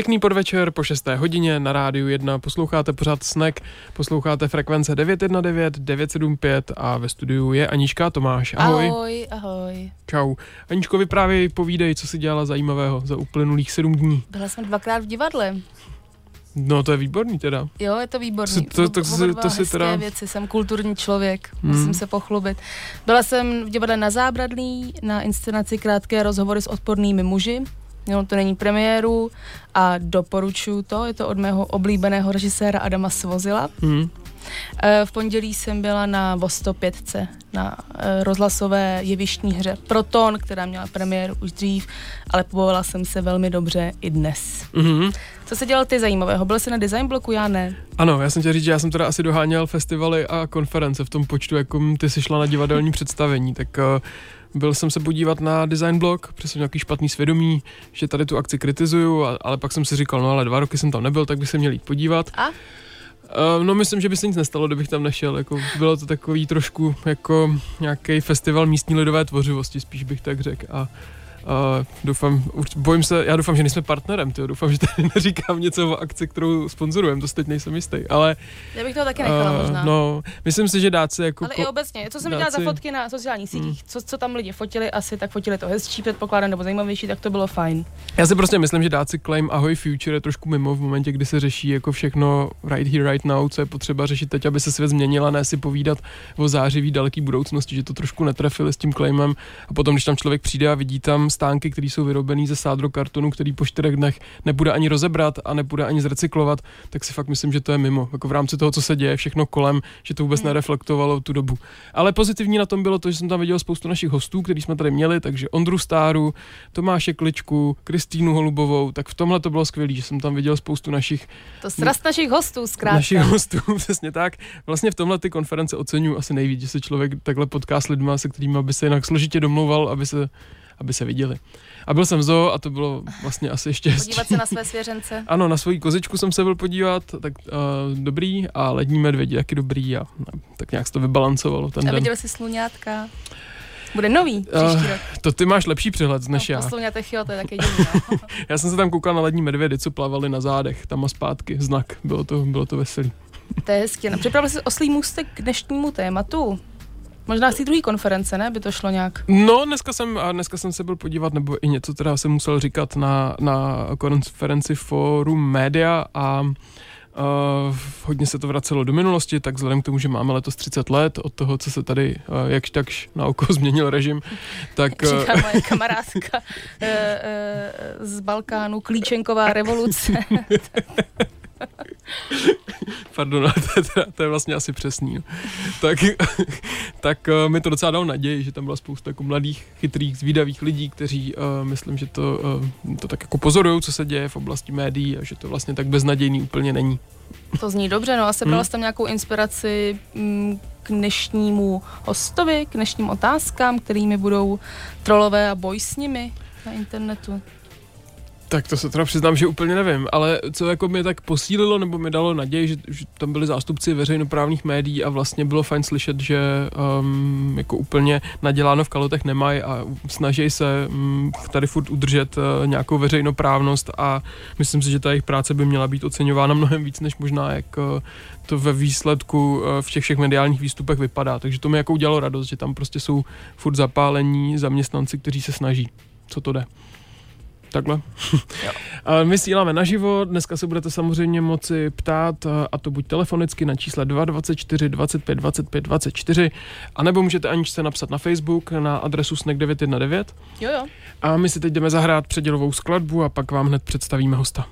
Pěkný podvečer po 6. hodině na rádiu 1 posloucháte pořád Snack, posloucháte frekvence 919, 975 a ve studiu je Anička Tomáš. Ahoj. Ahoj, ahoj. Čau. Aničko, vyprávěj, povídej, co si dělala zajímavého za uplynulých sedm dní. Byla jsem dvakrát v divadle. No to je výborný teda. Jo, je to výborný. To, to, to, to, to si teda... věci, jsem kulturní člověk, hmm. musím se pochlubit. Byla jsem v divadle na Zábradlí na inscenaci Krátké rozhovory s odpornými muži. Mělo to není premiéru a doporučuju to, je to od mého oblíbeného režiséra Adama Svozila. Hmm. V pondělí jsem byla na Vosto 5 na eh, rozhlasové jevištní hře Proton, která měla premiéru už dřív, ale pobavila jsem se velmi dobře i dnes. Mm-hmm. Co se dělal ty zajímavého? Byl jsi na design bloku, já ne? Ano, já jsem chtěl říct, že já jsem teda asi doháněl festivaly a konference v tom počtu, jako ty jsi šla na divadelní představení, tak uh, byl jsem se podívat na design blog, protože jsem nějaký špatný svědomí, že tady tu akci kritizuju, ale pak jsem si říkal, no ale dva roky jsem tam nebyl, tak bych se měl jít podívat. A? Uh, no myslím, že by se nic nestalo, kdybych tam nešel. Jako, bylo to takový trošku jako nějaký festival místní lidové tvořivosti, spíš bych tak řekl. A Uh, doufám, bojím se, já doufám, že nejsme partnerem, tyjo. doufám, že tady neříkám něco o akci, kterou sponzorujeme, to teď nejsem jistý, ale... Já bych to taky nechala uh, možná. No, myslím si, že dát se jako... Ale ko- i obecně, co jsem viděla za fotky na sociálních sítích, mm. co, co tam lidi fotili asi, tak fotili to hezčí, předpokládám, nebo zajímavější, tak to bylo fajn. Já si prostě myslím, že dát si claim Ahoj Future je trošku mimo v momentě, kdy se řeší jako všechno right here, right now, co je potřeba řešit teď, aby se svět změnil a ne si povídat o zářivý daleký budoucnosti, že to trošku netrefili s tím claimem a potom, když tam člověk přijde a vidí tam stánky, které jsou vyrobené ze sádro kartonu, který po čtyřech dnech nebude ani rozebrat a nebude ani zrecyklovat, tak si fakt myslím, že to je mimo. Jako v rámci toho, co se děje, všechno kolem, že to vůbec hmm. nereflektovalo tu dobu. Ale pozitivní na tom bylo to, že jsem tam viděl spoustu našich hostů, který jsme tady měli, takže Ondru Stáru, Tomáše Kličku, Kristýnu Holubovou, tak v tomhle to bylo skvělé, že jsem tam viděl spoustu našich. To srast našich hostů, zkrátka. Našich hostů, přesně tak. Vlastně v tomhle ty konference oceňuji asi nejvíc, že se člověk takhle potká s lidmi, se kterými by se jinak složitě domlouval, aby se aby se viděli. A byl jsem v zoo a to bylo vlastně asi ještě. Podívat se na své svěřence. ano, na svoji kozičku jsem se byl podívat, tak uh, dobrý a lední medvědi taky dobrý a no, tak nějak se to vybalancovalo ten a viděl jsi sluňátka? Bude nový příští uh, rok. To ty máš lepší přehled než no, já. Sluňatech jo, to je taky divný. No. já jsem se tam koukal na lední medvědy, co plavali na zádech, tam a zpátky, znak, bylo to, bylo to veselý. To je hezky. No, připravil jsi oslý můstek k dnešnímu tématu. Možná z té druhé konference, ne? By to šlo nějak? No, dneska jsem, a dneska jsem se byl podívat, nebo i něco teda jsem musel říkat na, na konferenci Forum Media a Uh, hodně se to vracelo do minulosti, tak vzhledem k tomu, že máme letos 30 let od toho, co se tady uh, jakž takž na oko změnil režim, tak... Uh, Říká moje kamarádka uh, uh, z Balkánu, klíčenková revoluce. Pardon, to, to, to je vlastně asi přesný. No. Tak, tak uh, mi to docela dalo naději, že tam byla spousta jako mladých, chytrých, zvídavých lidí, kteří uh, myslím, že to, uh, to tak jako pozorují, co se děje v oblasti médií a že to vlastně tak beznadějný úplně není. To zní dobře, no a sebrala hmm. tam nějakou inspiraci mm, k dnešnímu hostovi, k dnešním otázkám, kterými budou trolové a boj s nimi na internetu. Tak to se teda přiznám, že úplně nevím, ale co jako mě tak posílilo nebo mi dalo naději, že, že tam byli zástupci veřejnoprávních médií a vlastně bylo fajn slyšet, že um, jako úplně naděláno v kalotech nemají a snaží se um, tady furt udržet uh, nějakou veřejnoprávnost a myslím si, že ta jejich práce by měla být oceňována mnohem víc, než možná jak uh, to ve výsledku uh, v těch všech mediálních výstupech vypadá. Takže to mi jako udělalo radost, že tam prostě jsou furt zapálení zaměstnanci, kteří se snaží. Co to jde? Takhle. My síláme naživo, dneska se budete samozřejmě moci ptát, a to buď telefonicky na čísle 224 25 25 24, anebo můžete Aničce napsat na Facebook na adresu snack919. Jo, jo. A my si teď jdeme zahrát předělovou skladbu a pak vám hned představíme hosta.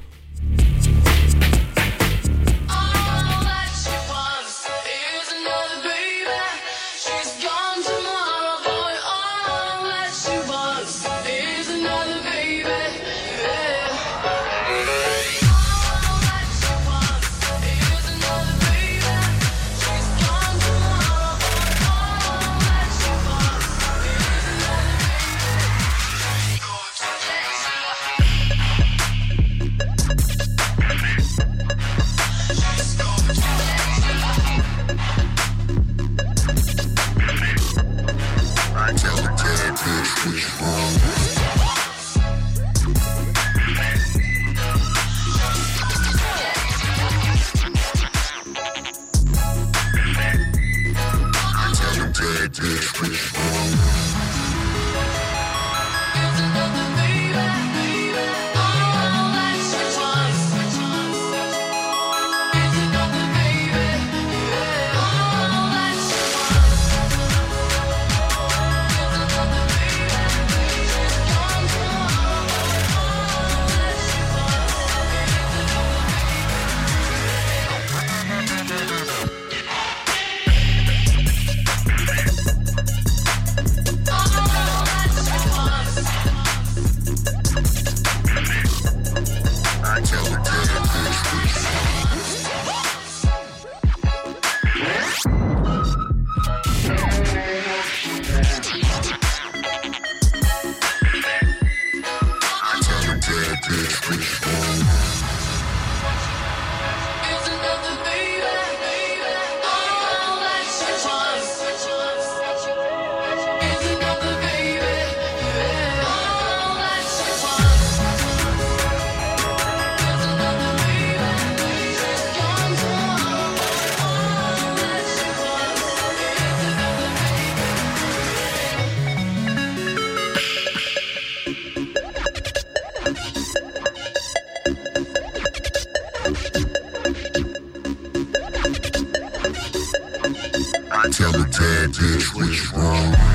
and that's what's.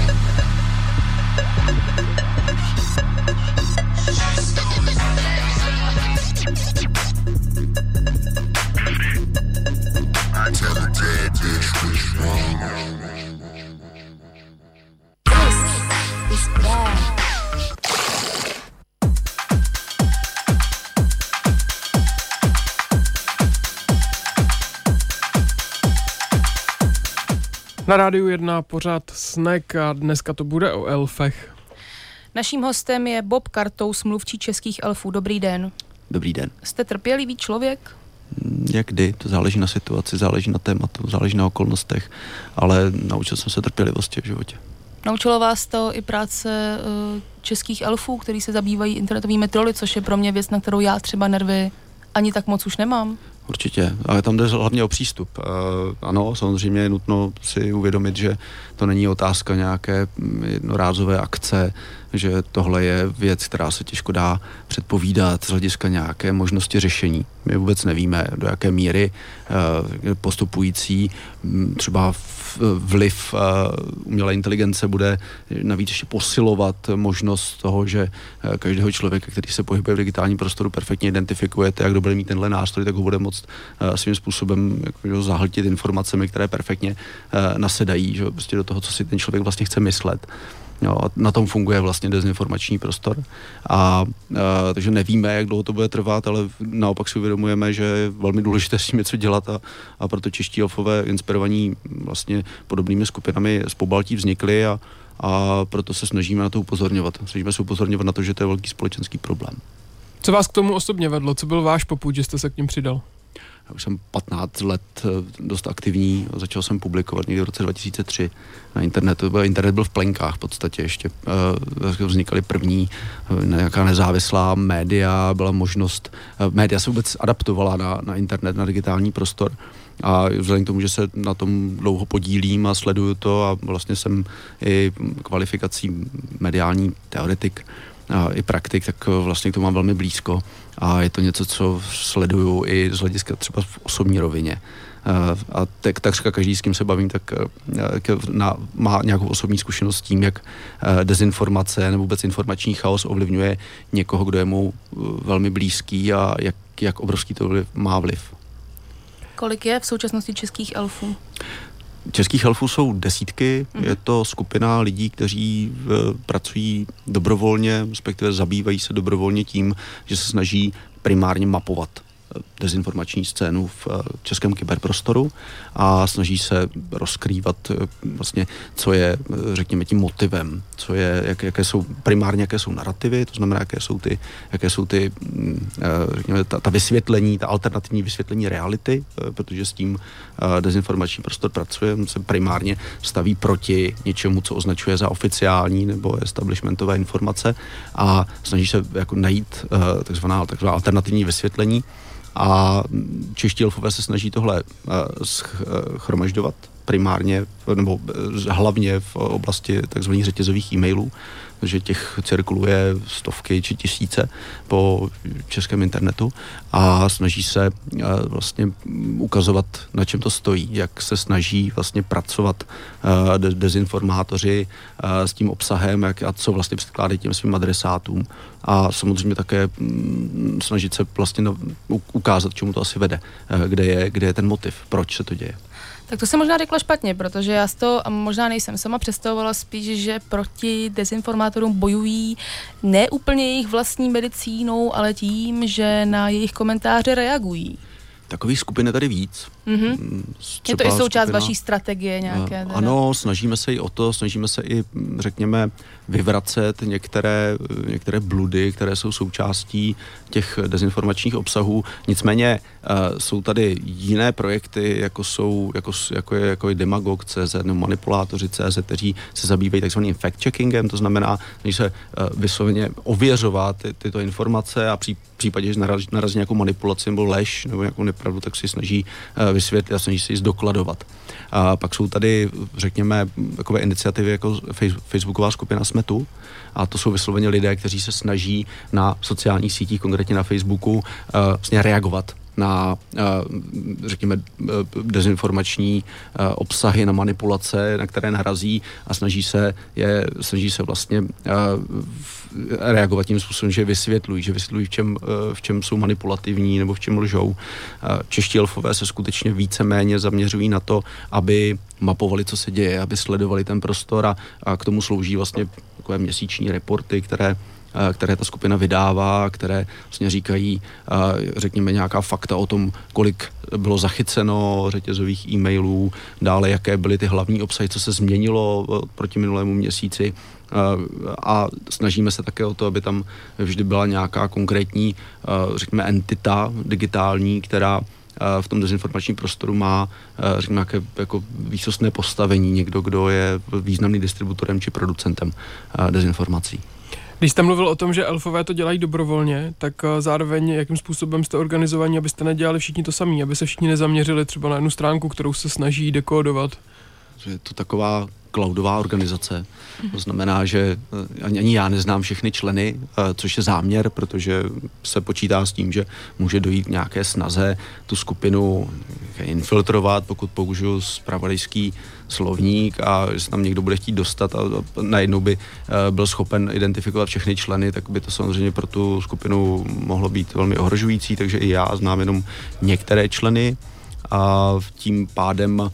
Na rádiu jedna pořád snack a dneska to bude o elfech. Naším hostem je Bob Kartous, mluvčí českých elfů. Dobrý den. Dobrý den. Jste trpělivý člověk? Jak kdy, to záleží na situaci, záleží na tématu, záleží na okolnostech, ale naučil jsem se trpělivosti v životě. Naučilo vás to i práce eh, českých elfů, kteří se zabývají internetovými troly, což je pro mě věc, na kterou já třeba nervy ani tak moc už nemám. Určitě, ale tam jde hlavně o přístup. Uh, ano, samozřejmě je nutno si uvědomit, že to není otázka nějaké mm, jednorázové akce, že tohle je věc, která se těžko dá předpovídat z hlediska nějaké možnosti řešení. My vůbec nevíme, do jaké míry uh, postupující třeba vliv uh, umělé inteligence bude navíc ještě posilovat možnost toho, že uh, každého člověka, který se pohybuje v digitálním prostoru, perfektně identifikujete, jak bude mít tenhle nástroj, tak ho bude moct svým způsobem jako, zahltit informacemi, které perfektně nasedají že, prostě do toho, co si ten člověk vlastně chce myslet. Jo, a na tom funguje vlastně dezinformační prostor. A, a takže nevíme, jak dlouho to bude trvat, ale naopak si uvědomujeme, že je velmi důležité s tím něco dělat a, a proto čeští elfové inspirovaní vlastně podobnými skupinami z Pobaltí vznikly a, a proto se snažíme na to upozorňovat. Snažíme se upozorňovat na to, že to je velký společenský problém. Co vás k tomu osobně vedlo? Co byl váš popud, že jste se k ním přidal? Já už jsem 15 let eh, dost aktivní, začal jsem publikovat někdy v roce 2003 na internetu. Internet byl v plenkách v podstatě ještě. eh, Vznikaly první eh, nějaká nezávislá média, byla možnost, média se vůbec adaptovala na, na internet, na digitální prostor. A vzhledem k tomu, že se na tom dlouho podílím a sleduju to a vlastně jsem i kvalifikací mediální teoretik, a i praktik, tak vlastně k tomu mám velmi blízko a je to něco, co sleduju i z hlediska třeba v osobní rovině. Eh, A tak, takřka každý, s kým se bavím, tak eh, na, má nějakou osobní zkušenost s tím, jak eh, dezinformace nebo vůbec informační chaos ovlivňuje někoho, kdo je mu velmi blízký a jak, jak obrovský to vliv, má vliv. Kolik je v současnosti českých elfů? Českých elfů jsou desítky, Mhm. mm-hmm. je to skupina lidí, kteří v, pracují dobrovolně, respektive zabývají se dobrovolně tím, že se snaží primárně mapovat eh, dezinformační scénu v eh, českém kyberprostoru a snaží se rozkrývat eh, vlastně, co je, eh, řekněme, tím motivem, co je, jak, jaké jsou, primárně jaké jsou narrativy, to znamená, jaké jsou ty, jaké jsou ty mm, řekněme, ta, ta vysvětlení, ta alternativní vysvětlení reality, protože s tím dezinformační prostor pracuje, se primárně staví proti něčemu, co označuje za oficiální nebo establishmentové informace a snaží se jako najít takzvaná, takzvaná alternativní vysvětlení a čeští elfové se snaží tohle eh, schromažďovat primárně, nebo eh, hlavně v oblasti takzvaných řetězových e-mailů, že těch cirkuluje stovky či tisíce po českém internetu a snaží se eh, vlastně ukazovat, na čem to stojí, jak se snaží vlastně pracovat eh, de- dezinformátoři s tím obsahem jak, a co vlastně předkládají těm svým adresátům a samozřejmě také mm, snažit se vlastně no, ukázat, čemu to asi vede, kde je, kde je ten motiv, proč se to děje. Tak to jsem možná řekla špatně, protože já toho, a možná nejsem sama, představovala spíš, že proti dezinformátorům bojují ne úplně jejich vlastní medicínou, ale tím, že na jejich komentáře reagují. Takových skupin je tady víc. Mhm. Mm, Je to i součást skupina- vaší strategie nějaké? Eh, teda? Ano, snažíme se i o to, snažíme se i, mm, řekněme, vyvracet některé, některé bludy, které jsou součástí těch dezinformačních obsahů. Nicméně uh, jsou tady jiné projekty, jako jsou, jako, jako je, jako je Demagog.cz nebo Manipulátoři.cz, kteří se zabývají takzvaným fact-checkingem, to znamená, že se uh, vysloveně ověřovat ty, tyto informace a při, případě, že narazí, narazí nějakou manipulaci nebo lež nebo nějakou nepravdu, tak si snaží uh, vysvětlit a snaží se ji zdokladovat. A pak jsou tady, řekněme, takové iniciativy jako face- facebooková skupina Smetu a to jsou vysloveně lidé, kteří se snaží na sociálních sítích, konkrétně na Facebooku, vlastně reagovat na, eh, řekněme, eh, dezinformační eh, obsahy, na manipulace, na které narazí a snaží se, je, snaží se vlastně reagovat tím způsobem, že vysvětlují, že vysvětlují, v čem, v čem jsou manipulativní nebo v čem lžou. Čeští elfové se skutečně víceméně zaměřují na to, aby mapovali, co se děje, aby sledovali ten prostor a, a k tomu slouží vlastně takové měsíční reporty, které které ta skupina vydává, které vlastně říkají, eh, řekněme, nějaká fakta o tom, kolik bylo zachyceno řetězových e-mailů, dále jaké byly ty hlavní obsahy, co se změnilo eh, proti minulému měsíci a snažíme se také o to, aby tam vždy byla nějaká konkrétní, řekněme, entita digitální, která v tom dezinformačním prostoru má, řekněme, nějaké jako výsostné postavení, někdo, kdo je významný distributorem či producentem dezinformací. Když jste mluvil o tom, že elfové to dělají dobrovolně, tak eh, zároveň jakým způsobem jste organizovaní, abyste nedělali všichni to samý, aby se všichni nezaměřili třeba na jednu stránku, kterou se snaží Je to taková cloudová organizace. To znamená, že eh, ani, ani já neznám všechny členy, eh, což je záměr, protože se počítá s tím, že může dojít nějaké snaze tu skupinu infiltrovat, pokud použiju spravodajský slovník a se tam někdo bude chtít dostat a najednou by eh, byl schopen identifikovat všechny členy, tak by to samozřejmě pro tu skupinu mohlo být velmi ohrožující, takže i já znám jenom některé členy a tím pádem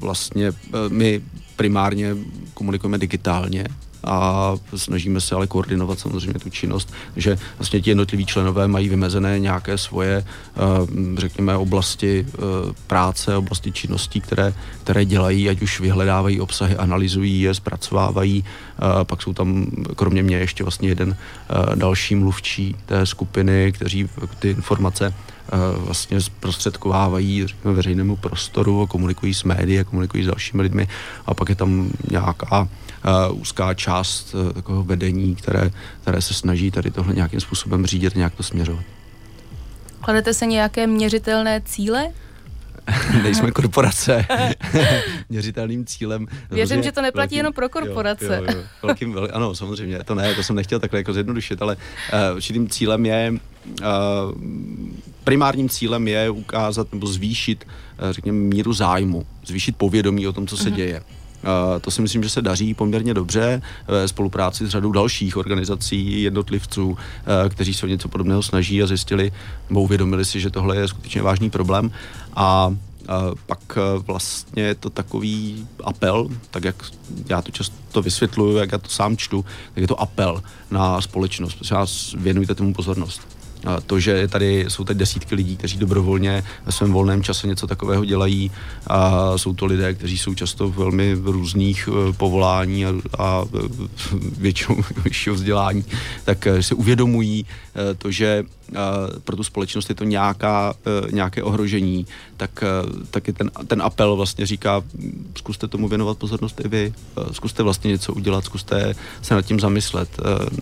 vlastně my primárně komunikujeme digitálně a snažíme se ale koordinovat samozřejmě tu činnost, že vlastně ti jednotliví členové mají vymezené nějaké svoje, eh, řekněme, oblasti eh, práce, oblasti činností, které, které dělají, ať už vyhledávají obsahy, analyzují je, zpracovávají. Eh, pak jsou tam kromě mě ještě vlastně jeden další mluvčí té skupiny, kteří ty informace vlastně zprostředkovávají veřejnému prostoru, komunikují s médií, komunikují s dalšími lidmi a pak je tam nějaká uh, úzká část uh, takového vedení, které, které se snaží tady tohle nějakým způsobem řídit, nějak to směřovat. Kladete se nějaké měřitelné cíle? Nejsme korporace. Měřitelným cílem. Věřím, že to neplatí velkým, jenom pro korporace. Jo, jo, jo. Velkým, vel, ano, samozřejmě, to ne, to jsem nechtěl takhle jako zjednodušit, ale uh, určitým cílem je, uh, primárním cílem je ukázat nebo zvýšit, uh, řekněme, míru zájmu, zvýšit povědomí o tom, co se uh-huh. děje. To si myslím, že se daří poměrně dobře ve spolupráci s řadou dalších organizací, jednotlivců, uh, kteří se o něco podobného snaží a zjistili, nebo uvědomili si, že tohle je skutečně vážný problém. A Uh, pak uh, vlastně je to takový apel, tak jak já to často vysvětluju, jak já to sám čtu, tak je to apel na společnost. Prosím vás, věnujte tomu pozornost to, že tady jsou tady desítky lidí, kteří dobrovolně ve svém volném čase něco takového dělají a jsou to lidé, kteří jsou často v velmi různých uh, povolání a, a většinou vyššího vzdělání, tak uh, si uvědomují to, že pro tu společnost je to nějaká, nějaké ohrožení, tak, tak je ten, ten apel vlastně říká, zkuste tomu věnovat pozornost i vy, zkuste vlastně něco udělat, zkuste se nad tím zamyslet,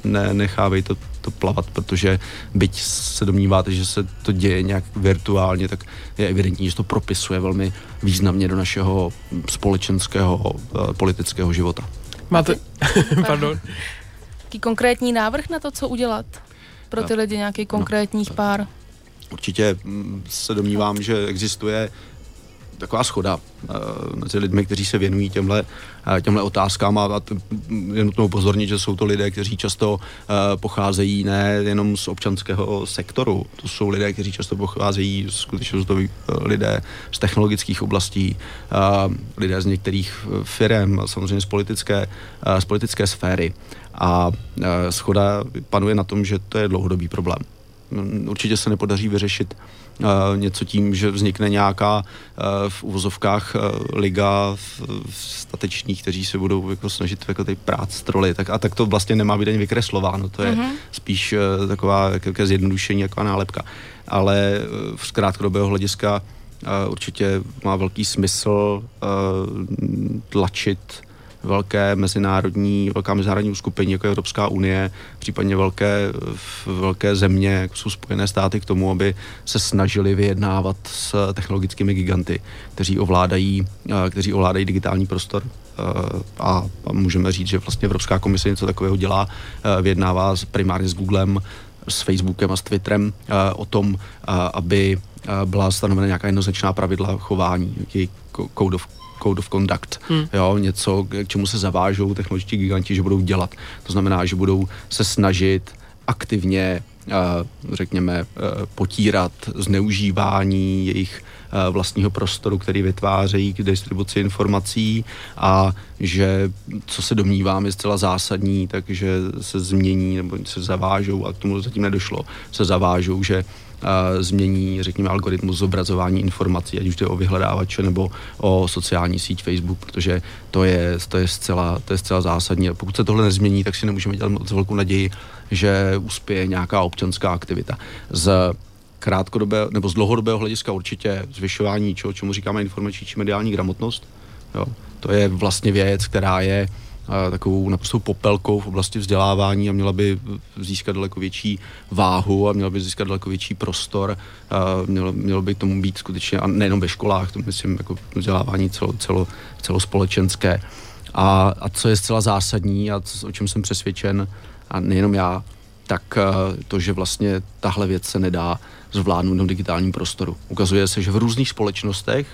ne, nechávejte to, to plavat, protože byť se domníváte, že se to děje nějak virtuálně, tak je evidentní, že to propisuje velmi významně do našeho společenského politického života. Máte, pardon. Jaký konkrétní návrh na to, co udělat? Pro ty lidi nějaký konkrétních no, pár? Určitě mm, se domnívám, že existuje taková schoda uh, mezi lidmi, kteří se věnují těmhle, uh, těmhle otázkám a, je nutno upozornit, že jsou to lidé, kteří často uh, pocházejí ne jenom z občanského sektoru, to jsou lidé, kteří často pocházejí, skutečně jsou to lidé z technologických oblastí, lidé z některých firm, samozřejmě z politické, z politické sféry a schoda panuje na tom, že to je dlouhodobý problém. Mm, určitě se nepodaří vyřešit uh, něco tím, že vznikne nějaká uh, v uvozovkách uh, liga statečních, kteří se budou jako snažit jako tady prát stroly. Tak, a tak to vlastně nemá být ani vykreslováno. To je uh-huh. spíš taková jaké zjednodušení, jako nálepka. Ale z krátkodobého hlediska určitě má velký smysl tlačit velké mezinárodní, velká mezinárodní uskupení, jako Evropská unie, případně velké, velké země, jako jsou Spojené státy, k tomu, aby se snažili vyjednávat s technologickými giganty, kteří ovládají, kteří ovládají digitální prostor. A můžeme říct, že vlastně Evropská komise něco takového dělá, vyjednává primárně s Googlem, s Facebookem a s Twitterem eh, o tom, eh, aby eh, byla stanovena nějaká jednoznačná pravidla chování, code of code of conduct, hmm. jo, něco, k čemu se zavážou technologičtí giganti, že budou dělat. To znamená, že budou se snažit aktivně, eh, řekněme, eh, potírat zneužívání jejich eh, vlastního prostoru, který vytvářejí k distribuci informací a že, co se domnívám, je zcela zásadní, takže se změní nebo se zavážou, a k tomu zatím nedošlo, se zavážou, že změní, řekněme, algoritmus zobrazování informací, ať už jde o vyhledávače nebo o sociální síť Facebook, protože to je, to je, zcela, to je zcela zásadní. Pokud se tohle nezmění, tak si nemůžeme dělat moc velkou naději, že uspěje nějaká občanská aktivita. Z krátkodobé nebo z dlouhodobého hlediska určitě zvyšování čeho, čemu říkáme informační či mediální gramotnost. Jo. To je vlastně věc, která je eh, takovou naprostou popelkou v oblasti vzdělávání a měla by získat daleko větší váhu a měla by získat daleko větší prostor. Mělo, mělo by tomu být skutečně, a nejenom ve školách, to myslím jako vzdělávání celo, celo, celospolečenské. A, a co je zcela zásadní a co, o čem jsem přesvědčen, a nejenom já, tak eh, to, že vlastně tahle věc se nedá zvládnout v digitálním prostoru. Ukazuje se, že v různých společnostech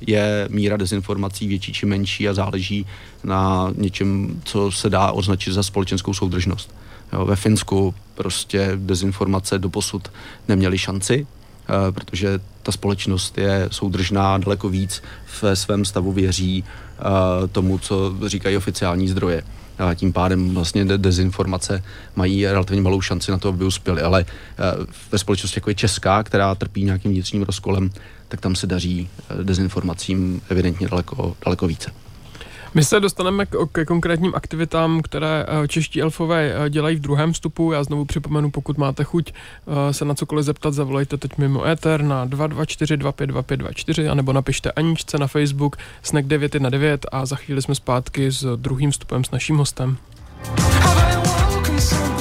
je míra dezinformací větší či menší a záleží na něčem, co se dá označit za společenskou soudržnost. Jo, ve Finsku prostě dezinformace doposud neměly šanci, eh, protože ta společnost je soudržná daleko víc ve svém stavu věří eh, tomu, co říkají oficiální zdroje. A tím pádem vlastně de- dezinformace mají relativně malou šanci na to, aby uspěly. Ale eh, ve společnosti jako je Česká, která trpí nějakým vnitřním rozkolem, tak tam se daří eh, dezinformacím evidentně daleko, daleko více. My se dostaneme k, ke konkrétním aktivitám, které eh, čeští elfové eh, dělají v druhém vstupu. Já znovu připomenu, pokud máte chuť se na cokoliv zeptat, zavolejte teď mimo éter na 224 252524 anebo napište Aničce na Facebook Snack 919 a za chvíli jsme zpátky s druhým vstupem s naším hostem. Have I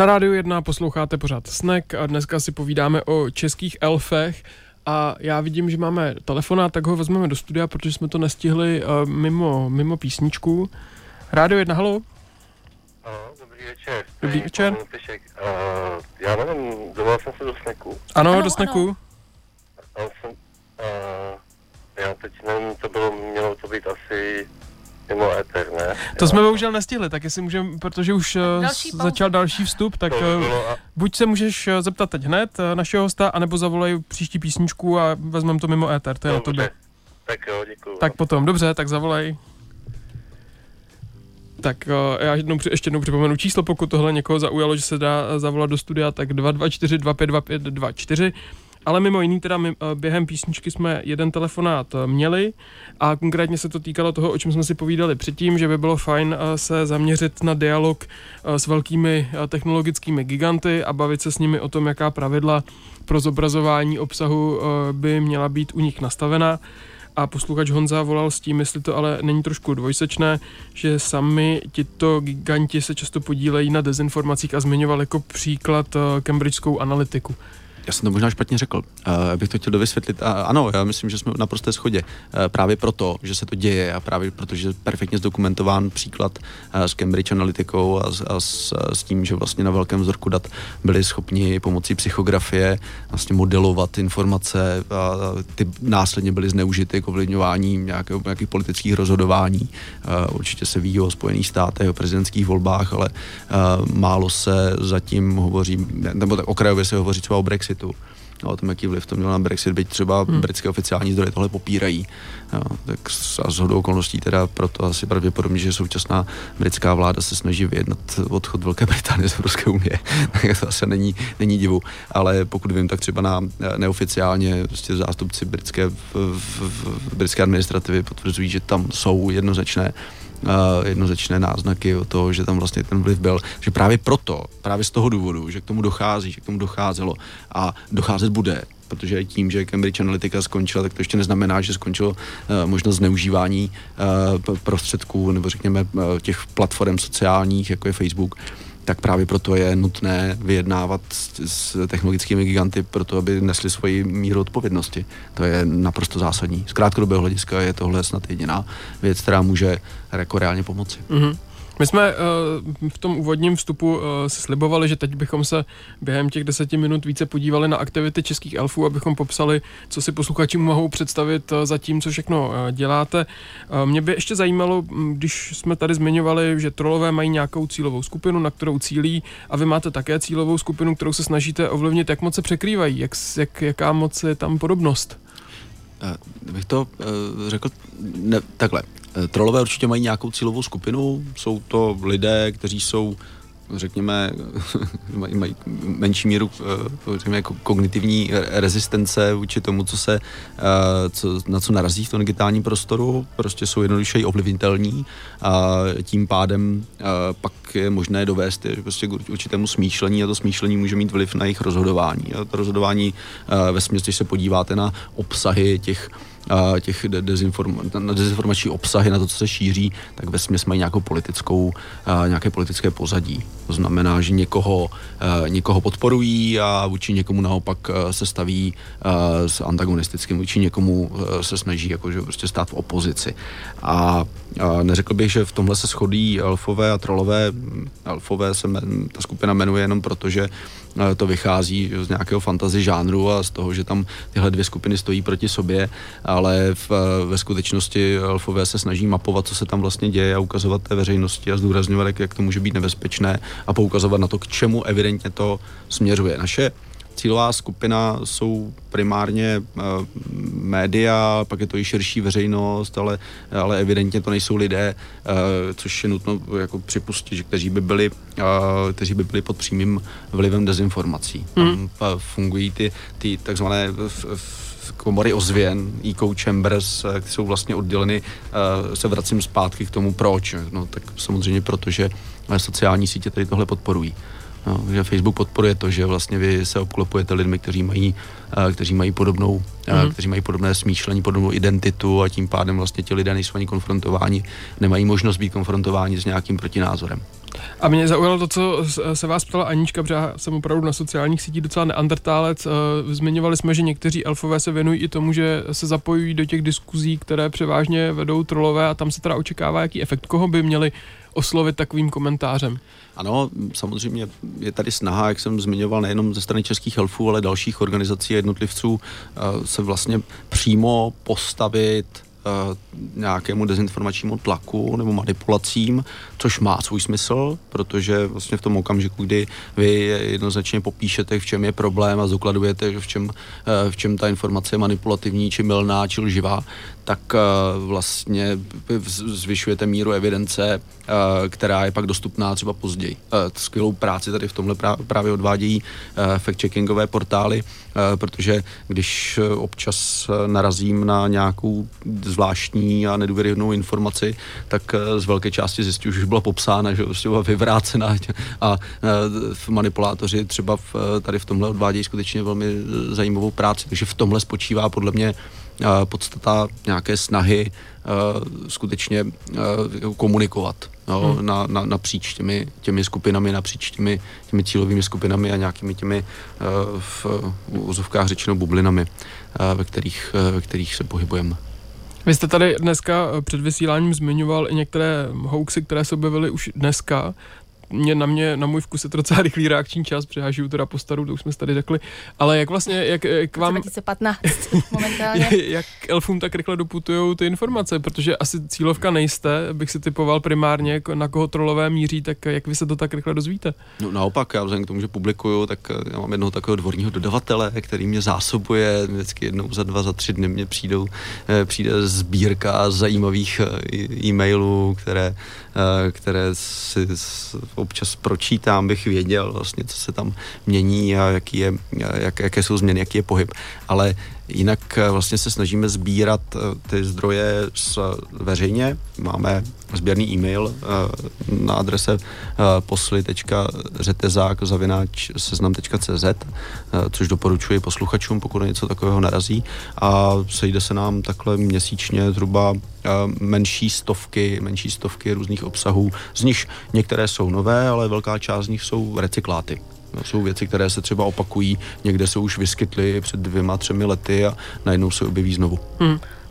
Na rádiu 1 posloucháte pořád Snack a dneska si povídáme o českých elfech a já vidím, že máme telefonát, tak ho vezmeme do studia, protože jsme to nestihli uh, mimo, mimo písničku. Rádio 1, halo? Ano, dobrý večer. Dobrý večer. Uh, já nevím, dovolal jsem se do sneku. Ano, Ano, do Snacku. A jsem, uh, já teď nevím, co bylo, mělo to být asi mimo éter, ne? To Jo. jsme bohužel nestihli, tak jestli můžeme, protože už uh, Další pauza. začal další vstup, tak To bylo a, buď se můžeš uh, zeptat teď hned našeho hosta, anebo zavolej příští písničku a vezmeme to mimo éter, to je na tobě. dobře. Tak jo, děkuju. Tak potom, dobře, tak zavolej. Tak já jednou, při- ještě jednou připomenu číslo, pokud tohle někoho zaujalo, že se dá zavolat do studia, tak 224 2525 24. Ale mimo jiný, teda my, uh, během písničky jsme jeden telefonát uh, měli a konkrétně se to týkalo toho, o čem jsme si povídali předtím, že by bylo fajn uh, se zaměřit na dialog s velkými technologickými giganty a bavit se s nimi o tom, jaká pravidla pro zobrazování obsahu by měla být u nich nastavena a posluchač Honza volal s tím, jestli to ale není trošku dvojsečné, že sami tito giganti se často podílejí na dezinformacích a zmiňoval jako příklad cambridgeskou analytiku. Já jsem to možná špatně řekl. Uh, bych to chtěl dovysvětlit. A ano, já myslím, že jsme na prosté schodě. Uh, právě proto, že se to děje a právě proto, že je perfektně zdokumentován příklad uh, s Cambridge Analytikou a, s- a s, s tím, že vlastně na velkém vzorku dat byli schopni pomocí psychografie vlastně modelovat informace a ty následně byly zneužity k ovlivňování nějakého, nějakých politických rozhodování. Uh, určitě se ví o Spojených státech, o prezidentských volbách, ale uh, málo se zatím hovoří, nebo tak okrajově se hovoří třeba o Brexitu. A O tom, jaký vliv to mělo na Brexit, byť třeba hmm. britské oficiální zdroje tohle popírají. Jo, tak s- a z hodou okolností teda proto asi pravděpodobně, že současná britská vláda se snaží vyjednat odchod Velké Británie z Evropské unie. tak to asi není, není divu. Ale pokud vím, tak třeba na eh, neoficiálně prostě zástupci britské, v, v, v, britské administrativy potvrzují, že tam jsou jednoznačné uh, jednoznačné náznaky o toho, že tam vlastně ten vliv byl. Že právě proto, právě z toho důvodu, že k tomu dochází, že k tomu docházelo a docházet bude, protože tím, že Cambridge Analytica skončila, tak to ještě neznamená, že skončilo uh, možnost zneužívání uh, prostředků nebo řekněme uh, těch platform sociálních, jako je Facebook, tak právě proto je nutné vyjednávat s, s technologickými giganty, proto aby nesli svoji míru odpovědnosti. To je naprosto zásadní. Z krátkodobého hlediska je tohle snad jediná věc, která může jako reálně pomoci. Mm-hmm. My jsme uh, v tom úvodním vstupu uh, si slibovali, že teď bychom se během těch deseti minut více podívali na aktivity českých elfů, abychom popsali, co si posluchači mohou představit uh, za tím, co všechno děláte. Mě by ještě zajímalo, m, když jsme tady zmiňovali, že trolové mají nějakou cílovou skupinu, na kterou cílí, a vy máte také cílovou skupinu, kterou se snažíte ovlivnit, jak moc se překrývají, jak, jak, jaká moc je tam podobnost. Eh, Bych to řekl ne, takhle. Eh, Trolové určitě mají nějakou cílovou skupinu, jsou to lidé, kteří jsou řekněme, mají, mají menší míru eh, řekněme, jako kognitivní rezistence vůči tomu, co se, eh, co, na co narazí v tom digitálním prostoru, prostě jsou jednoduše ovlivnitelní a tím pádem pak je možné dovést je prostě k určitému smýšlení a to smýšlení může mít vliv na jejich rozhodování. A to rozhodování ve směs, když se podíváte na obsahy těch těch de- dezinform- na dezinformační obsahy, na to, co se šíří, tak ve směs mají nějakou politickou, nějaké politické pozadí. To znamená, že někoho, někoho podporují a vůči někomu naopak se staví s antagonistickým, vůči někomu se snaží jakože prostě stát v opozici. A, neřekl bych, že v tomhle se shodí elfové a trolové. Elfové se ta skupina jmenuje jenom proto, že to vychází z nějakého fantasy žánru a z toho, že tam tyhle dvě skupiny stojí proti sobě, ale v, eh, ve skutečnosti elfové se snaží mapovat, co se tam vlastně děje a ukazovat té veřejnosti a zdůrazňovat, jak to může být nebezpečné a poukazovat na to, k čemu evidentně to směřuje. Naše cílová skupina jsou primárně uh, média, pak je to i širší veřejnost, ale, ale evidentně to nejsou lidé, uh, což je nutno jako připustit, že kteří by byli, uh, kteří by byli pod přímým vlivem dezinformací. Hmm. Tam fungují ty, ty takzvané komory ozvěn, eco chambers, eh, které jsou vlastně odděleny, eh, se vracím zpátky k tomu proč. No tak samozřejmě proto, že eh, sociální sítě tady tohle podporují. No, že Facebook podporuje to, že vlastně vy se obklopujete lidmi, kteří mají, eh, kteří mají podobnou, mm. kteří mají podobné smýšlení, podobnou identitu a tím pádem vlastně ti lidé nejsou ani konfrontováni, nemají možnost být konfrontováni s nějakým protinázorem. A mě zaujalo to, co se vás ptala Anička, protože já jsem opravdu na sociálních sítích docela neandertálec. Eh, Zmiňovali jsme, že někteří elfové se věnují i tomu, že se zapojují do těch diskuzí, které převážně vedou trolové a tam se teda očekává, jaký efekt. Koho by měli oslovit takovým komentářem? Ano, samozřejmě je tady snaha, jak jsem zmiňoval, nejenom ze strany českých elfů, ale dalších organizací a jednotlivců eh, se vlastně přímo postavit eh, nějakému dezinformačnímu tlaku nebo manipulacím, což má svůj smysl, protože vlastně v tom okamžiku, kdy vy jednoznačně popíšete, v čem je problém a zokladujete, v čem, eh, v čem ta informace je manipulativní, či mylná, či lživá, tak eh, vlastně zvyšujete míru evidence, eh, která je pak dostupná třeba později. Eh, Skvělou práci tady v tomhle prá- právě odvádějí fact-checkingové portály, protože když občas narazím na nějakou zvláštní a nedůvěryhodnou informaci, tak z velké části zjistím, že už byla popsána, že prostě byla vyvrácená a manipulátoři třeba tady v tomhle odvádějí skutečně velmi zajímavou práci. Takže v tomhle spočívá podle mě podstata nějaké snahy eh, skutečně eh, komunikovat no, hmm. na, na, napříč těmi, těmi skupinami, napříč těmi, těmi cílovými skupinami a nějakými těmi eh, v úzovkách řečeno bublinami, eh, ve kterých, eh, ve kterých se pohybujeme. Vy jste tady dneska eh, před vysíláním zmiňoval i některé hoaxy, které se objevily už dneska. Mě, na mě, na můj vkus je to docela rychlý reakční čas, žiju teda po staru, to už jsme tady řekli. Ale jak vlastně, jak, jak vám, 2015 momentálně. jak elfům tak rychle doputují ty informace, protože asi cílovka nejste, bych si typoval primárně, ko- na koho trolové míří, tak jak vy se to tak rychle dozvíte? No, naopak, já vzhledem k tomu, že publikuju, tak eh, já mám jednoho takového dvorního dodavatele, který mě zásobuje, vždycky jednou za dva, za tři dny mě přijdou, eh, přijde sbírka zajímavých eh, e-mailů, které, které si občas pročítám, bych věděl vlastně, co se tam mění a jaký je, jak, jaké jsou změny, jaký je pohyb. Ale jinak eh, vlastně se snažíme sbírat eh, ty zdroje z, veřejně. Máme sběrný e-mail eh, na adrese eh, posly.řetezák eh, což doporučuji posluchačům, pokud něco takového narazí. A sejde se nám takhle měsíčně zhruba eh, menší stovky, menší stovky různých obsahů, z nich některé jsou nové, ale velká část z nich jsou recykláty. No, jsou věci, které se třeba opakují, někde se už vyskytly před dvěma, třemi lety a najednou se objeví znovu.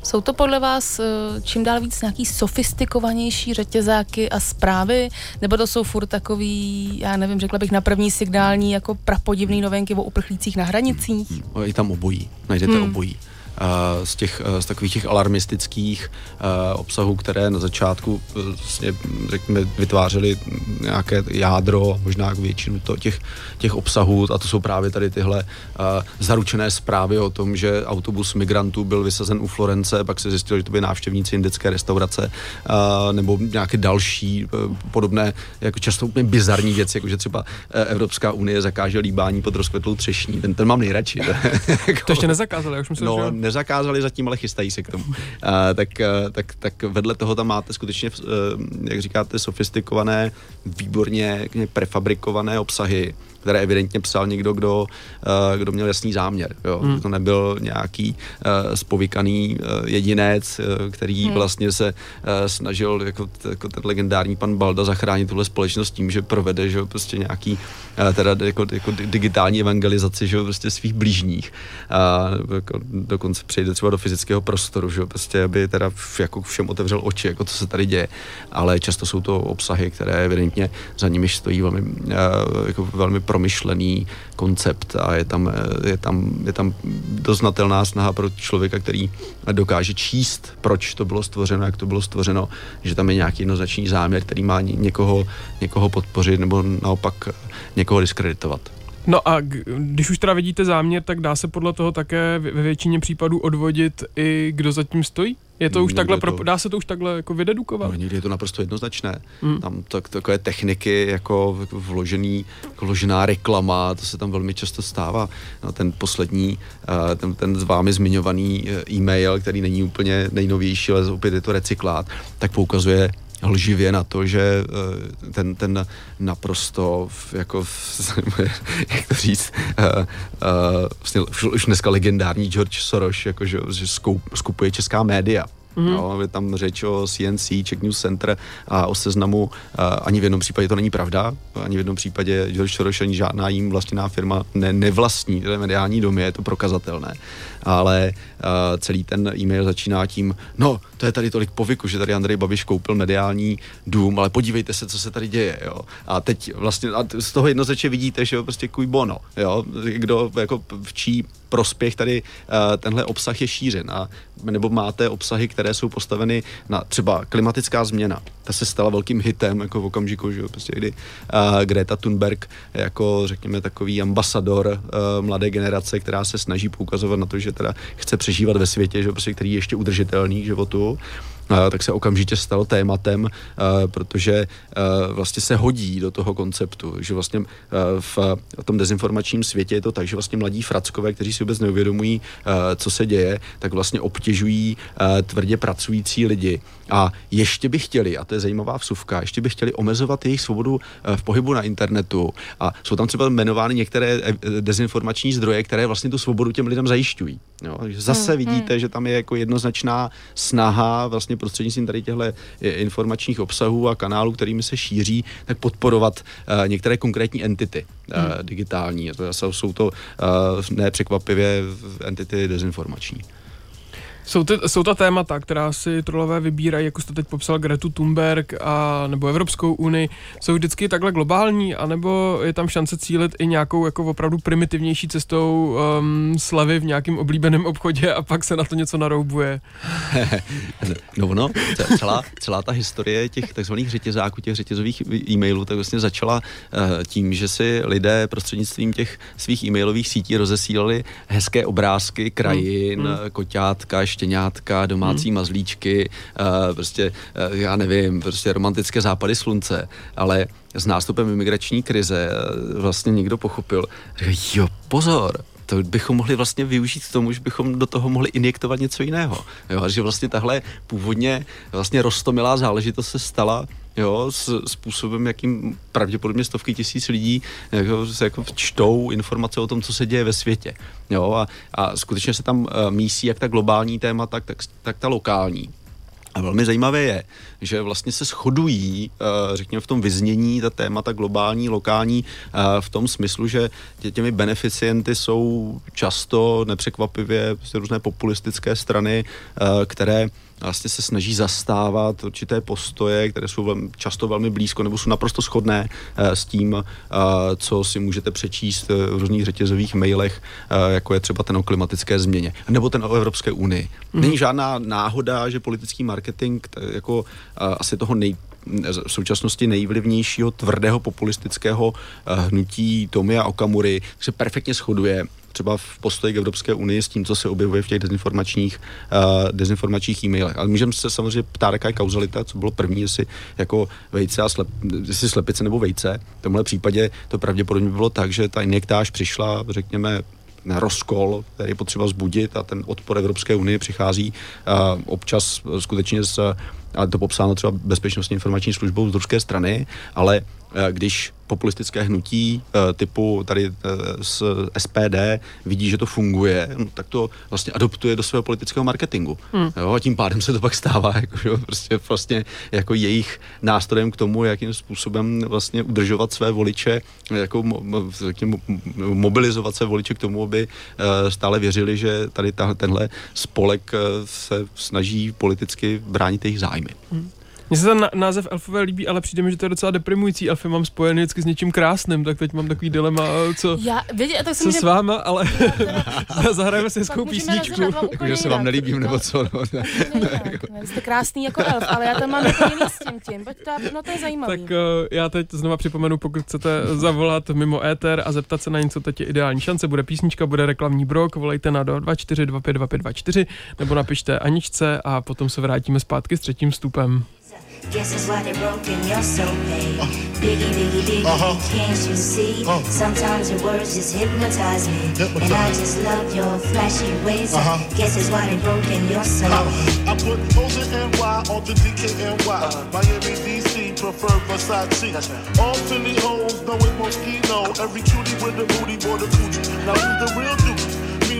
Jsou to podle vás eh, čím dál víc nějaký sofistikovanější řetězáky a zprávy, nebo to jsou furt takový, já nevím, řekla bych na první signální jako prapodivný novinky o uprchlících na hranicích? No, Je tam obojí, najdete hmm. obojí. Uh, z, těch, uh, z takových těch alarmistických uh, obsahů, které na začátku vlastně, řekněme, vytvářely nějaké jádro, možná jako většinu to, těch, těch obsahů, a to jsou právě tady tyhle zaručené zprávy o tom, že autobus migrantů byl vysazen u Florence, pak se zjistilo, že to byly návštěvníci indické restaurace, nebo nějaké další podobné, jako často úplně bizarní věci, jako že třeba Evropská unie zakáže líbání pod rozkvetlou třešní, ten, ten mám nejradši. jako- To ještě nezakázali, já už myslím, No, že... nezakázali zatím, ale chystají se k tomu. Uh, tak, tak, tak vedle toho tam máte skutečně, uh, jak říkáte, sofistikované, výborně prefabrikované obsahy, které evidentně psal někdo, kdo, uh, kdo měl jasný záměr. Jo? Hmm. To nebyl nějaký uh, spovykaný uh, jedinec, který hmm. vlastně se snažil, jako, jako ten legendární pan Balda, zachránit tuhle společnost tím, že provede že prostě nějaký teda jako, jako di- digitální evangelizaci že prostě svých blížních. A jako dokonce přejde třeba do fyzického prostoru, že prostě aby teda jako všem otevřel oči, jako co se tady děje. Ale často jsou to obsahy, které evidentně za nimi stojí velmi, jako velmi promyšlený koncept a je tam, je tam, je tam doznatelná snaha pro člověka, který dokáže číst, proč to bylo stvořeno, jak to bylo stvořeno, že tam je nějaký jednoznačný záměr, který má ně- někoho, někoho podpořit nebo naopak někoho diskreditovat. No a když už teda vidíte záměr, tak dá se podle toho také ve většině případů odvodit i kdo zatím stojí? Je to už takhle, to- pro, dá se to už takhle jako vydedukovat? No, někdy je to naprosto jednoznačné. Mm. Tam tak, takové techniky jako vložený, jako vložená reklama, to se tam velmi často stává. No, ten poslední, eh, ten, ten s vámi zmiňovaný eh, e-mail, který není úplně nejnovější, ale opět je to recyklát, tak poukazuje lživě na to, že eh, ten, ten naprosto jako, jak to říct, uh, uh, vlastně už, dneska legendární George Soros, jako, že, skupuje česká média. Mm-hmm. Jo, je tam řeč o CNC, Czech News Center a o seznamu. A ani v jednom případě to není pravda. Ani v jednom případě George Soros ani žádná jim vlastněná firma ne, nevlastní mediální domy, je to prokazatelné. Ale uh, celý ten e-mail začíná tím, no, to je tady tolik povyku, že tady Andrej Babiš koupil mediální dům, ale podívejte se, co se tady děje, jo. A teď vlastně a z toho jednoznačně vidíte, že jo, prostě kuj bono, jo, kdo jako v čí prospěch tady uh, tenhle obsah je šířen a nebo máte obsahy, které jsou postaveny na třeba klimatická změna. Ta se stala velkým hitem jako v okamžiku, že jo, prostě kdy uh, Greta Thunberg jako řekněme takový ambasador uh, mladé generace, která se snaží poukazovat na to, že teda chce přežívat ve světě, že prostě, který je ještě udržitelný životu, tak se okamžitě stalo tématem, protože vlastně se hodí do toho konceptu, že vlastně v tom dezinformačním světě je to tak, že vlastně mladí frackové, kteří si vůbec neuvědomují, co se děje, tak vlastně obtěžují tvrdě pracující lidi a ještě by chtěli, a to je zajímavá vsuvka, ještě by chtěli omezovat jejich svobodu v pohybu na internetu a jsou tam třeba jmenovány některé eh, dezinformační zdroje, které vlastně tu svobodu těm lidem zajišťují. Jo? Zase Hmm, vidíte, že tam je jako jednoznačná snaha vlastně prostřednictvím tady těchto informačních obsahů a kanálů, kterými se šíří, tak podporovat uh, některé konkrétní entity uh, digitální. A to jsou, jsou to uh, nepřekvapivě entity dezinformační. Jsou, ty, jsou ta témata, která si trolové vybírají, jako jste teď popsal Gretu Thunberg a, nebo Evropskou unii, jsou vždycky takhle globální, anebo je tam šance cílit i nějakou jako opravdu primitivnější cestou um, slevy v nějakém oblíbeném obchodě a pak se na to něco naroubuje. No ono, ce- celá, celá ta historie těch takzvaných řetězáků, těch řetězových e-mailů, tak vlastně začala uh, tím, že si lidé prostřednictvím těch svých e-mailových sítí rozesílali hezké obrázky krajin, Hmm, hmm. koťátka, štěňátka, domácí hmm. mazlíčky, uh, prostě, uh, já nevím, prostě romantické západy slunce, ale s nástupem imigrační krize uh, vlastně někdo pochopil, že jo, pozor, to bychom mohli vlastně využít k tomu, že bychom do toho mohli injektovat něco jiného. Jo, a že vlastně tahle původně vlastně rostomilá záležitost se stala jo, s způsobem, jakým pravděpodobně stovky tisíc lidí jako, se jako čtou informace o tom, co se děje ve světě. Jo, a, a skutečně se tam uh, mísí jak ta globální téma, tak, tak, tak ta lokální. A velmi zajímavé je, že vlastně se shodují, eh, řekněme, v tom vyznění ta témata globální, lokální, eh, v tom smyslu, že tě- těmi beneficienty jsou často nepřekvapivě různé populistické strany, eh, které vlastně se snaží zastávat určité postoje, které jsou velmi, často velmi blízko nebo jsou naprosto shodné eh, s tím, eh, co si můžete přečíst eh, v různých řetězových mailech, jako je třeba ten o klimatické změně, nebo ten o Evropské unii. Není žádná náhoda, že politický marketing jako asi toho nej, v současnosti nejvlivnějšího tvrdého populistického hnutí Tomia Okamury se perfektně shoduje třeba v postoji k Evropské unii s tím, co se objevuje v těch dezinformačních, uh, dezinformačních e-mailech. Ale můžeme se samozřejmě ptát, jaká je kauzalita, co bylo první, jestli jako vejce a slep, jestli slepice nebo vejce. V tomhle případě to pravděpodobně bylo tak, že ta injektáž přišla, řekněme, na rozkol, který je potřeba zbudit a ten odpor Evropské unie přichází uh, občas skutečně s, a to popsáno třeba bezpečnostní informační službou z ruské strany, ale když populistické hnutí eh, typu tady eh, z SPD vidí, že to funguje, no, tak to vlastně adoptuje do svého politického marketingu. Hmm. Jo, a tím pádem se to pak stává jako, že, jo, prostě vlastně jako jejich nástrojem k tomu, jakým způsobem vlastně udržovat své voliče, jako řekněme, mo- mobilizovat své voliče k tomu, aby eh, stále věřili, že tady tahle, tenhle spolek eh, se snaží politicky bránit jejich zájmy. Mně se ten název Elfové líbí, ale přijde mi, že to je docela deprimující. Elfy mám spojený vždycky s něčím krásným, tak teď mám takový dilema, co, Já, vědě, tak co jsem s váma, ale zahrajeme si hezkou písničku. Že se vám nelíbím, nebo co? No, ne. Ne, jste krásný jako elf, ale já tam mám jako jiný s tím tím. Pojď to, no to je zajímavý. Tak uh, já teď znova připomenu, pokud chcete zavolat mimo éter a zeptat se na něco, teď je ideální šance. Bude písnička, bude reklamní brok, volejte na do 24252524 nebo napište Aničce a potom se vrátíme zpátky s třetím vstupem. Guess that's why they broke and you're so paid. Uh. Biggie, biggie, biggie, uh-huh. can't you see? Uh. Sometimes your words just hypnotize me. And I just love your flashy ways. Uh-huh. Guess that's why they broke and you're so uh-huh. I put Ocean NY on the DKNY. Miami, DC, prefer Versace. All Philly hoes know it Moschino. Every cutie with a booty, boy, the coochie. Now who's the real dude?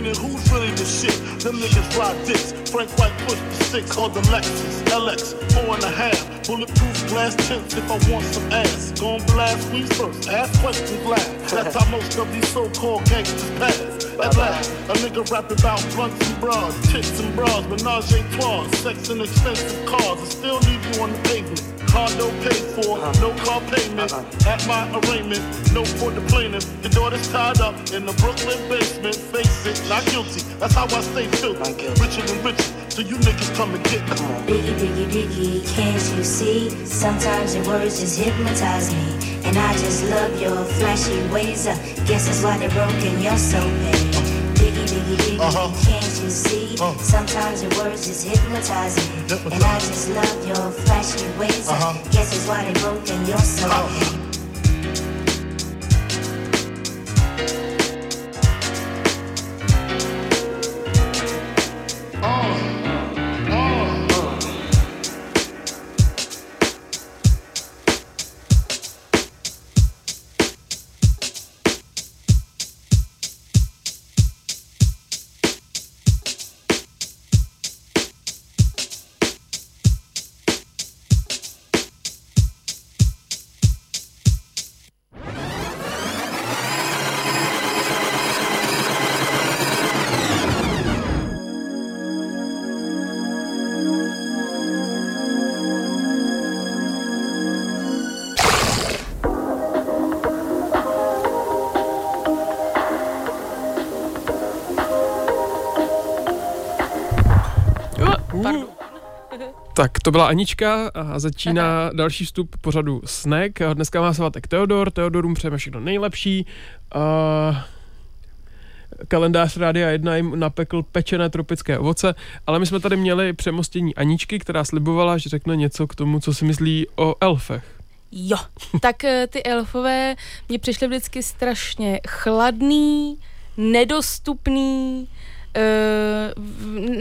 Me Meaning who's really the shit? Them niggas fly dicks. Frank White pushed the six, called the Lexus LX, four and a half. Bulletproof glass tips if I want some ass. Gon' blast me first, ask questions last. That's how most of these so-called gangsters pass. At last, a nigga rapping about blunts and bras, tits and bras, menage a trois, sex and expensive cars, I still leave you on the pavement. Condo paid for, no car payment. At my arraignment, no for the plaintiff. Your daughter's tied up in the Brooklyn basement. Face it, not guilty. That's how I stay filthy. Richer than richer, so you niggas come and get me. Biggie, biggie, biggie, can't you see? Sometimes your words just hypnotize me. And I just love your flashy ways. I guess that's why they're broken, you're so paid. Uh-huh. can't you see? Uh. Sometimes your words just hypnotize me. And I just love your flashy ways. Uh-huh. guess that's why they broke in your soul. Uh. paid. Tak, to byla Anička a začíná další vstup pořadu Snack. Dneska má svátek Teodor, Teodorům přejeme všechno nejlepší. A kalendář Rádia 1 jim napekl pečené tropické ovoce, ale my jsme tady měli přemostění Aničky, která slibovala, že řekne něco k tomu, co si myslí o elfech. Jo, tak eh, ty elfové mě přišly vždycky strašně chladný, nedostupný, v-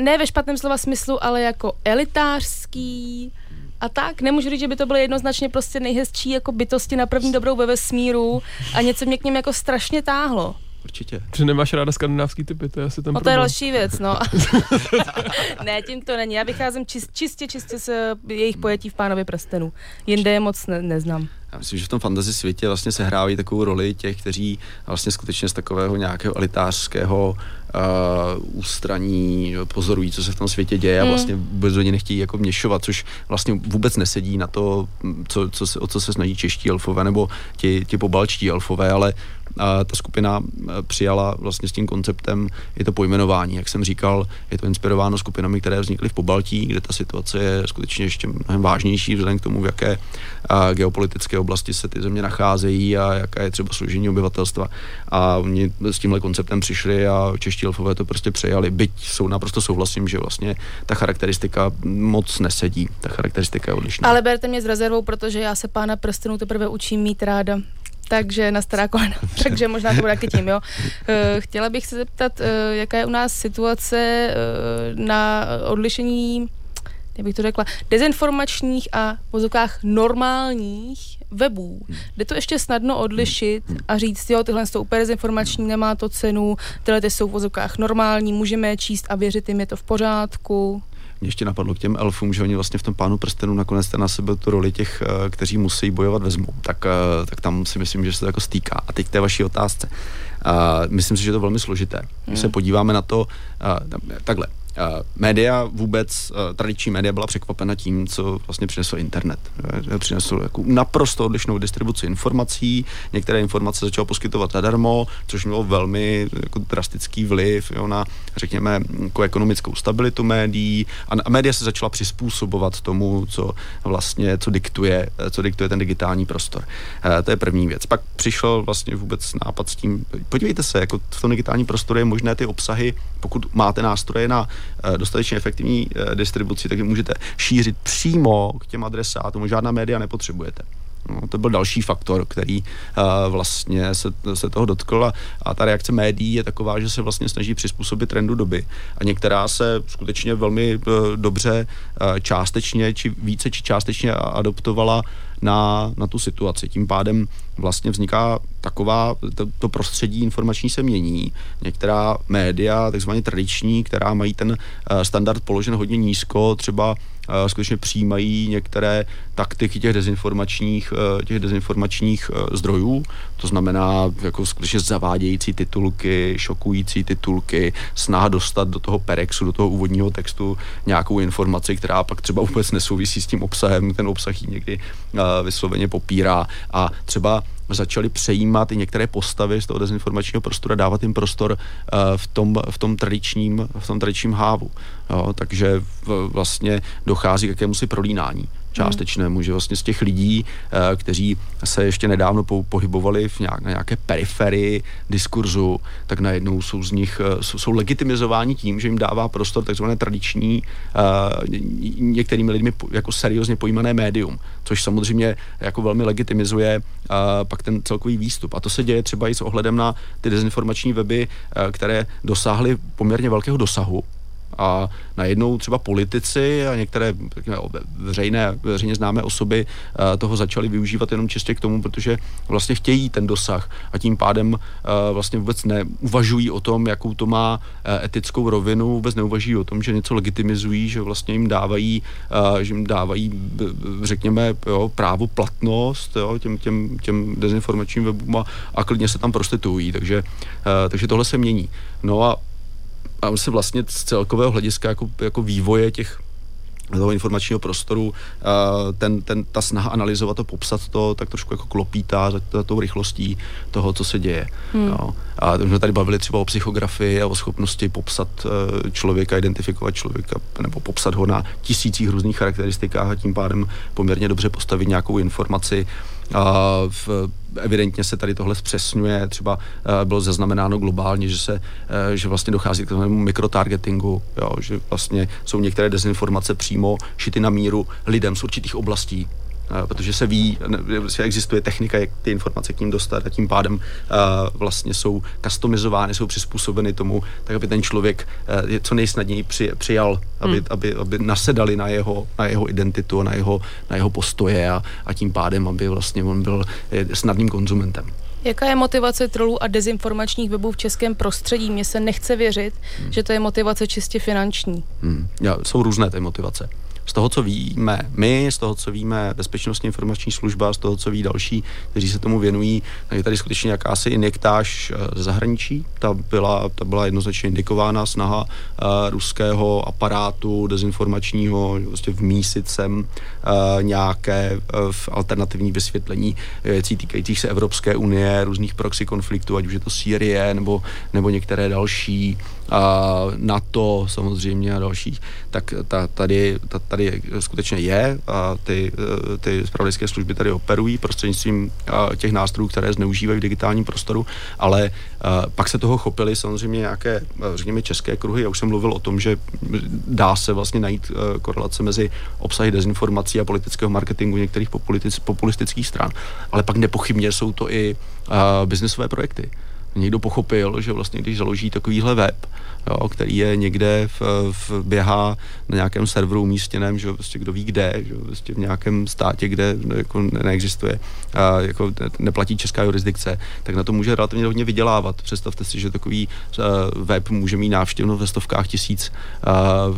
ne ve špatném slova smyslu, ale jako elitářský a tak. Nemůžu říct, že by to byly jednoznačně prostě nejhezčí jako bytosti na první dobrou ve vesmíru a něco mě k něm jako strašně táhlo. Určitě. Že nemáš ráda skandinávský typy, to je asi ten No to je další věc, no. ne, tím to není. Já vycházím čist, čistě, čistě z eh, jejich pojetí v Pánově prstenu. Jinde je moc ne, neznám. Já myslím, že v tom fantasy světě vlastně sehrávají takovou roli těch, kteří vlastně skutečně z takového nějakého elitářského uh, ústraní pozorují, co se v tom světě děje Hmm. a vlastně vůbec do něj nechtějí jako měšovat, což vlastně vůbec nesedí na to, co, co se, o co se snaží čeští elfové nebo ti, ti pobalčtí elfové, ale ta skupina uh, přijala vlastně s tím konceptem i to pojmenování. Jak jsem říkal, je to inspirováno skupinami, které vznikly v Pobaltí, kde ta situace je skutečně ještě mnohem vážnější vzhledem k tomu, v jaké geopolitické oblasti se ty země nacházejí a jaké je třeba složení obyvatelstva. A oni s tímhle konceptem přišli a čeští elfové to prostě přejali. Byť jsou naprosto souhlasím, že vlastně ta charakteristika moc nesedí. Ta charakteristika je odlišná. Ale berte mě s rezervou, protože já se pána prstenů teprve učím mít ráda. Takže na stará kolena. Takže možná to bude taky tím, jo. Eh, Chtěla bych se zeptat, eh, jaká je u nás situace eh, na odlišení, jak bych to řekla, dezinformačních a v vozovkách normálních webů. Jde to ještě snadno odlišit a říct, jo, tyhle jsou úplně dezinformační, nemá to cenu, tyhle ty jsou v vozovkách normální, můžeme je číst a věřit jim, je to v pořádku. Mě ještě napadlo k těm elfům, že oni vlastně v tom pánu prstenů nakonec ten na sebe tu roli těch, eh, kteří musí bojovat vezmou. Tak, eh, tak tam si myslím, že se to jako stýká. A teď k té vaší otázce. Uh, myslím si, že je to velmi složité. Když se podíváme na to, takhle, média vůbec, uh, tradiční média byla překvapena tím, co vlastně přinesl internet. Eh, Přinesl jako naprosto odlišnou distribuci informací, některé informace začal poskytovat zadarmo, což mělo velmi jako drastický vliv jo, na, řekněme, jako ekonomickou stabilitu médií a, a média se začala přizpůsobovat tomu, co vlastně, co diktuje, eh, co diktuje ten digitální prostor. Uh, to je první věc. Pak přišel vlastně vůbec nápad s tím, podívejte se, jako v tom digitálním prostoru je možné ty obsahy, pokud máte nástroje na eh, dostatečně efektivní eh, distribuci, tak je můžete šířit přímo k těm adresátům, žádná média nepotřebujete. No, to byl další faktor, který uh, vlastně se, se toho dotkl. A, a ta reakce médií je taková, že se vlastně snaží přizpůsobit trendu doby. A některá se skutečně velmi uh, dobře uh, částečně či více či částečně adoptovala na, na tu situaci. Tím pádem vlastně vzniká taková, to, to prostředí informační se mění. Některá média, takzvaně tradiční, která mají ten eh, standard položen hodně nízko, třeba skutečně přijímají některé taktiky těch dezinformačních, eh, těch dezinformačních eh, zdrojů, to znamená jako skutečně zavádějící titulky, šokující titulky, snaha dostat do toho perexu, do toho úvodního textu nějakou informaci, která pak třeba vůbec nesouvisí s tím obsahem, ten obsah ji někdy eh, vysloveně popírá. A třeba začali přejímat i některé postavy z toho dezinformačního prostoru a dávat jim prostor eh, v tom, v tom tradičním, v tom tradičním hávu. Jo, takže v, vlastně dochází k jakému si prolínání částečnému, že vlastně z těch lidí, eh, kteří se ještě nedávno po- pohybovali v nějak, na nějaké periferii diskurzu, tak najednou jsou z nich, eh, jsou, legitimizováni tím, že jim dává prostor takzvané tradiční, eh, ně- některými lidmi jako seriózně pojímané médium, což samozřejmě jako velmi legitimizuje pak ten celkový výstup. A to se děje třeba i s ohledem na ty dezinformační weby, které dosáhly poměrně velkého dosahu, a najednou třeba politici a některé řekněme, veřejné, veřejně známé osoby eh, toho začaly využívat jenom čistě k tomu, protože vlastně chtějí ten dosah a tím pádem eh, vlastně vůbec neuvažují o tom, jakou to má eh, etickou rovinu, vůbec neuvažují o tom, že něco legitimizují, že vlastně jim dávají, že jim dávají řekněme, jo, právo platnost jo, těm, těm, těm dezinformačním webům a, a klidně se tam prostituují, takže, takže tohle se mění. No a a se vlastně z celkového hlediska jako, jako vývoje těch toho informačního prostoru, ten, ten, ta snaha analyzovat to, popsat to, tak trošku jako klopítá za, za tou rychlostí toho, co se děje. Hmm. Jo. A my jsme tady bavili třeba o psychografii a o schopnosti popsat eh, člověka, identifikovat člověka, nebo popsat ho na tisících různých charakteristikách a tím pádem poměrně dobře postavit nějakou informaci. V, evidentně se tady tohle zpřesňuje, třeba eh, bylo zaznamenáno globálně, že se, eh, že vlastně dochází k takovému mikrotargetingu, jo, že vlastně jsou některé dezinformace přímo šity na míru lidem z určitých oblastí, protože se ví, že existuje technika, jak ty informace k ním dostat a tím pádem uh, vlastně jsou customizovány, jsou přizpůsobeny tomu, tak aby ten člověk uh, je co nejsnadněji při, přijal, aby, hmm. aby, aby nasedali na jeho, na jeho identitu a na jeho, na jeho postoje a, a tím pádem, aby vlastně on byl eh, snadným konzumentem. Jaká je motivace trolů a dezinformačních webů v českém prostředí? Mně se nechce věřit, hmm. že to je motivace čistě finanční. Hmm. Ja, jsou různé ty motivace. Z toho, co víme my, z toho, co víme Bezpečnostní informační služba, z toho, co ví další, kteří se tomu věnují, tak je tady skutečně jakási injektáž eh, ze zahraničí. Ta byla, ta byla jednoznačně indikována snaha uh, ruského aparátu dezinformačního, vlastně vmísit sem uh, nějaké uh, alternativní vysvětlení věcí týkajících se Evropské unie, různých proxy konfliktů, ať už je to Sýrie nebo, nebo některé další a NATO samozřejmě a dalších, tak ta, tady, ta, tady skutečně je a ty, eh, ty spravodajské služby tady operují prostřednictvím eh, těch nástrojů, které zneužívají v digitálním prostoru, ale eh, pak se toho chopili samozřejmě nějaké, řekněme, české kruhy. Já už jsem mluvil o tom, že dá se vlastně najít korelace mezi obsahy dezinformací a politického marketingu některých populistických stran, ale pak nepochybně jsou to i biznesové projekty někdo pochopil, že vlastně když založí takovýhle web, jo, který je někde v, v, běhá na nějakém serveru umístěném, že prostě kdo ví kde, že prostě v nějakém státě, kde jako ne- neexistuje, a jako ne- neplatí česká jurisdikce, tak na to může relativně hodně vydělávat. Představte si, že takový uh, web může mít návštěvnost ve stovkách tisíc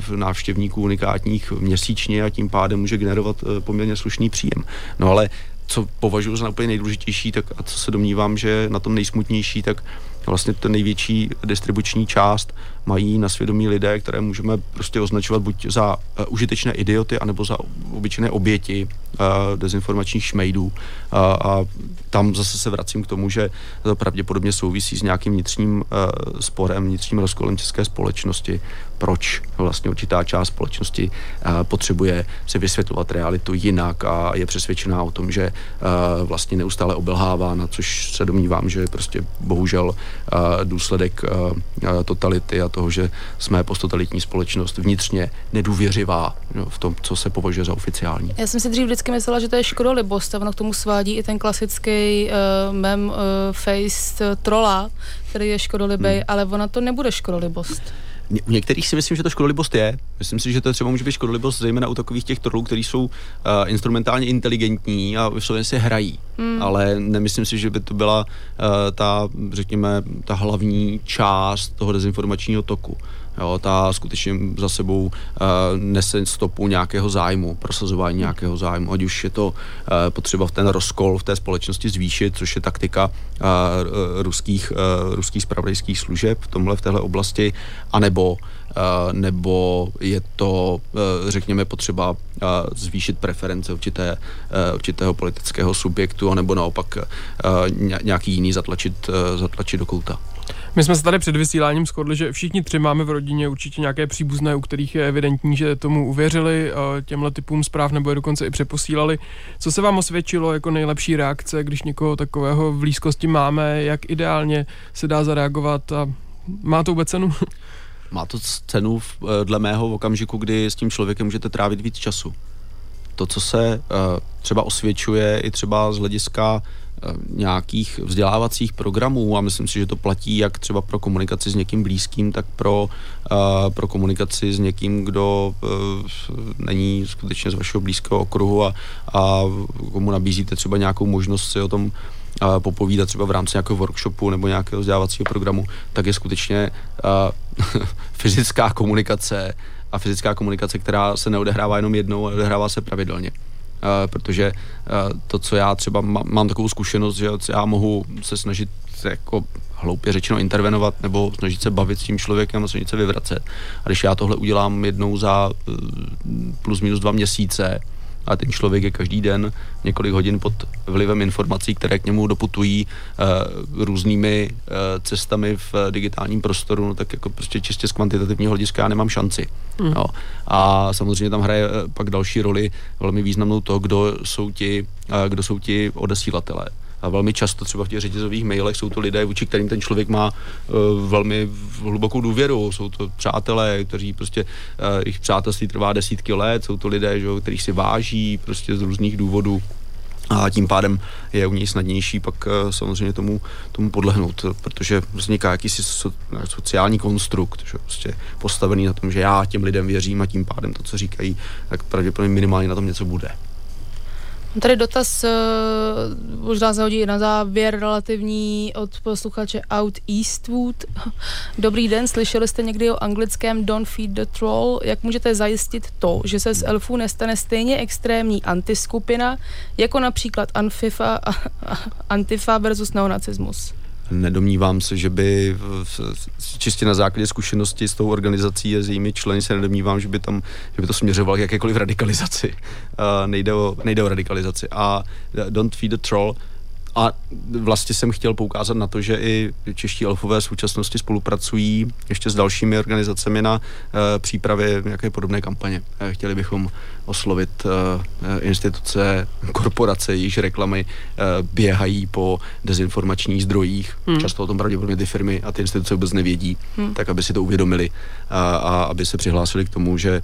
uh, návštěvníků unikátních měsíčně a tím pádem může generovat uh, poměrně slušný příjem. No ale co považuji za úplně nejdůležitější, tak a co se domnívám, že na tom nejsmutnější, tak vlastně to největší distribuční část mají na svědomí lidé, které můžeme prostě označovat buď za uh, užitečné idioty, anebo za obyčejné oběti uh, dezinformačních šmejdů. Uh, a tam zase se vracím k tomu, že to pravděpodobně souvisí s nějakým vnitřním uh, sporem, vnitřním rozkolem české společnosti, proč vlastně určitá část společnosti uh, potřebuje si vysvětlovat realitu jinak a je přesvědčená o tom, že uh, vlastně neustále obelhává, na což se domnívám, že je prostě bohužel uh, důsledek uh, totality a toho, že jsme posttotalitní společnost vnitřně nedůvěřivá no, v tom, co se považuje za oficiální. Já jsem si dřív vždycky myslela, že to je škodolibost a ono k tomu svádí i ten klasický uh, mem uh, face trola, který je škodolibej, hmm. ale ona to nebude škodolibost. U některých si myslím, že to škodolibost je. Myslím si, že to třeba může být škodolibost zejména u takových těch trolů, kteří jsou uh, instrumentálně inteligentní a vysloveně si hrají. Hmm. Ale nemyslím si, že by to byla uh, ta, řekněme, ta hlavní část toho dezinformačního toku. Jo, ta skutečně za sebou uh, nese stopu nějakého zájmu, prosazování nějakého zájmu, ať už je to uh, potřeba v ten rozkol v té společnosti zvýšit, což je taktika uh, ruských, uh, ruských spravodajských služeb v tomhle, v téhle oblasti, anebo nebo je to, řekněme, potřeba zvýšit preference určité, určitého politického subjektu, anebo naopak nějaký jiný zatlačit, zatlačit do kouta. My jsme se tady před vysíláním shodli, že všichni tři máme v rodině určitě nějaké příbuzné, u kterých je evidentní, že tomu uvěřili, eh, těmhle typům zpráv nebo je dokonce i přeposílali. Co se vám osvědčilo jako nejlepší reakce, když někoho takového v blízkosti máme, jak ideálně se dá zareagovat a má to vůbec cenu? Má to cenu eh, dle mého v okamžiku, kdy s tím člověkem můžete trávit víc času. To, co se uh, třeba osvědčuje i třeba z hlediska nějakých vzdělávacích programů a myslím si, že to platí jak třeba pro komunikaci s někým blízkým, tak pro, uh, pro komunikaci s někým, kdo uh, není skutečně z vašeho blízkého okruhu a, a komu nabízíte třeba nějakou možnost si o tom popovídat třeba v rámci nějakého workshopu nebo nějakého vzdělávacího programu, tak je skutečně fyzická komunikace a fyzická komunikace, která se neodehrává jenom jednou, ale odehrává se pravidelně. Uh, protože uh, to, co já třeba má, mám takovou zkušenost, že já mohu se snažit jako hloupě řečeno intervenovat nebo snažit se bavit s tím člověkem a snažit se vyvracet. A když já tohle udělám jednou za uh, plus minus dva měsíce, a ten člověk je každý den několik hodin pod vlivem informací, které k němu doputují uh, různými uh, cestami v uh, digitálním prostoru, no tak jako prostě čistě z kvantitativního hlediska já nemám šanci. Mm. Jo. A samozřejmě tam hraje uh, pak další roli velmi významnou to, kdo jsou ti, uh, kdo jsou ti odesílatelé. A velmi často třeba v těch řetězových mailech jsou to lidé, vůči kterým ten člověk má uh, velmi hlubokou důvěru. Jsou to přátelé, kteří prostě, uh, jejich přátelství trvá desítky let, jsou to lidé, že, kterých si váží prostě z různých důvodů a tím pádem je u něj snadnější pak uh, samozřejmě tomu, tomu podlehnout, protože vzniká jakýsi so, sociální konstrukt, že prostě postavený na tom, že já těm lidem věřím a tím pádem to, co říkají, tak pravděpodobně minimálně na tom něco bude. Tady dotaz, eh, možná se hodí na závěr relativní od posluchače Out Eastwood. Dobrý den, slyšeli jste někdy o anglickém Don't Feed the Troll? Jak můžete zajistit to, že se z elfů nestane stejně extrémní antiskupina, jako například Antifa, Antifa versus neonacismus? Nedomnívám se, že by čistě na základě zkušenosti s tou organizací a s jejími členy se nedomnívám, že by tam, že by to směřovalo k jakékoliv radikalizaci. Uh, nejde, o, nejde o radikalizaci. A Don't Feed the Troll a vlastně jsem chtěl poukázat na to, že i čeští elfové v současnosti spolupracují ještě s dalšími organizacemi na uh, přípravě nějaké podobné kampaně. Chtěli bychom oslovit uh, instituce, korporace, jejichž reklamy uh, běhají po dezinformačních zdrojích. Hmm. Často o tom pravděpodobně ty firmy a ty instituce vůbec nevědí, hmm. tak aby si to uvědomili a, a aby se přihlásili k tomu, že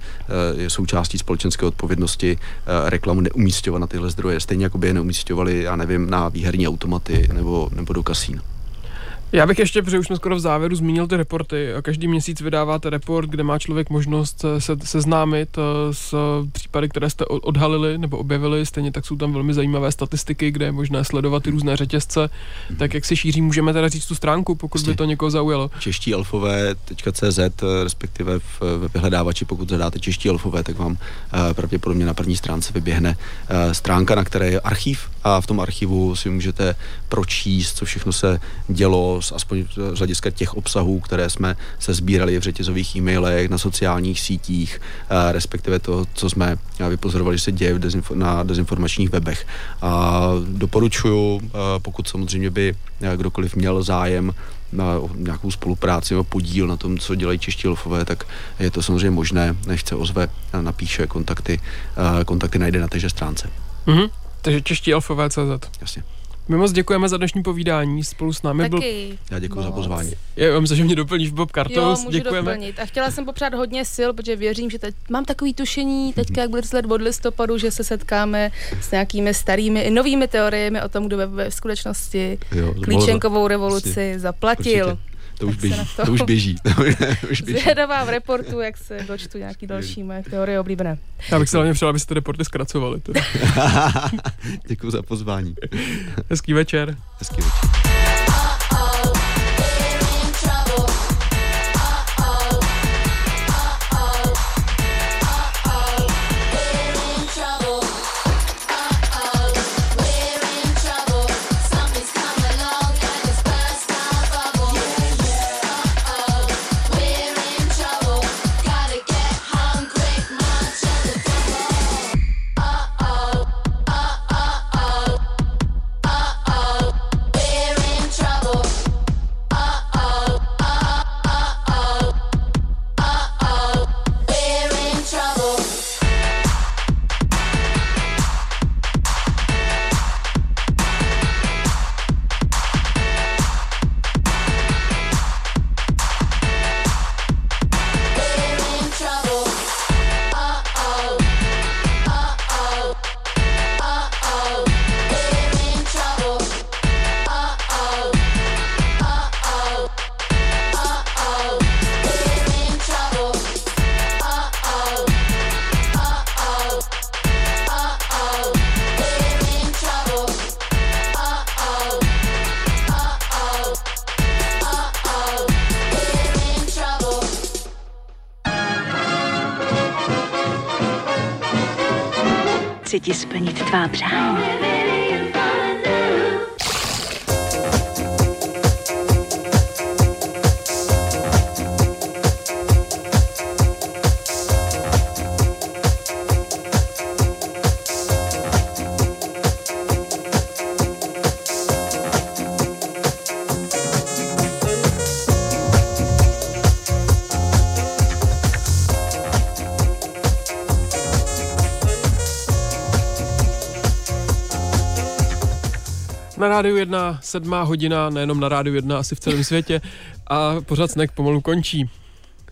je součástí společenské odpovědnosti reklamu neumístěvat na tyhle zdroje, stejně jako by je neumístěvali, já nevím, na výherní automaty nebo, nebo do kasín. Já bych ještě, protože už jsme skoro v závěru, zmínil ty reporty. Každý měsíc vydáváte report, kde má člověk možnost se seznámit eh, s případy, které jste odhalili nebo objevili. Stejně tak jsou tam velmi zajímavé statistiky, kde je možné sledovat ty různé řetězce. Tak jak se šíří, můžeme teda říct tu stránku, pokud by Jistě. to někoho zaujalo. čeští elfové.cz, eh, respektive v, ve vyhledávači, pokud zadáte čeští elfové, tak vám eh, pravděpodobně na první stránce vyběhne eh, stránka, na které je archív a v tom archivu si můžete pročíst, co všechno se dělo, z- aspoň z hlediska těch obsahů, které jsme se sbírali v řetězových e-mailech, na sociálních sítích, eh, respektive to, co jsme eh, vypozorovali, že se děje na dezinformačních webech. A doporučuju, eh, pokud samozřejmě by kdokoliv měl zájem na nějakou spolupráci nebo podíl na tom, co dělají čeští elfové, tak je to samozřejmě možné, než se ozve, napíše kontakty, kontakty najde na téže stránce. Mhm. Takže čeští elfové CZ. Jasně. My moc děkujeme za dnešní povídání. Spolu s námi byl... Taky. Já děkuji za pozvání. Já myslím, že mě doplníš Bob Jo, Kartos. můžu Děkujeme. doplnit. A chtěla jsem popřát hodně sil, protože věřím, že teď mám takový tušení, teďka jak bude let od listopadu, že se setkáme s nějakými starými i novými teoriemi o tom, kdo ve, ve skutečnosti Jo, klíčenkovou revoluci zaplatil. Určitě. To už běží, to, to- už běží. Už běží. Zvědavá v reportu, jak se dočtu nějaký další moje teorie oblíbené. Já bych se hlavně přál, abyste ty reporty zkracovali. Děkuji za pozvání. Hezký večer. Hezký večer. Rádiu 1, sedmá hodina, nejenom na rádiu 1, asi v celém světě. A pořád snack pomalu končí.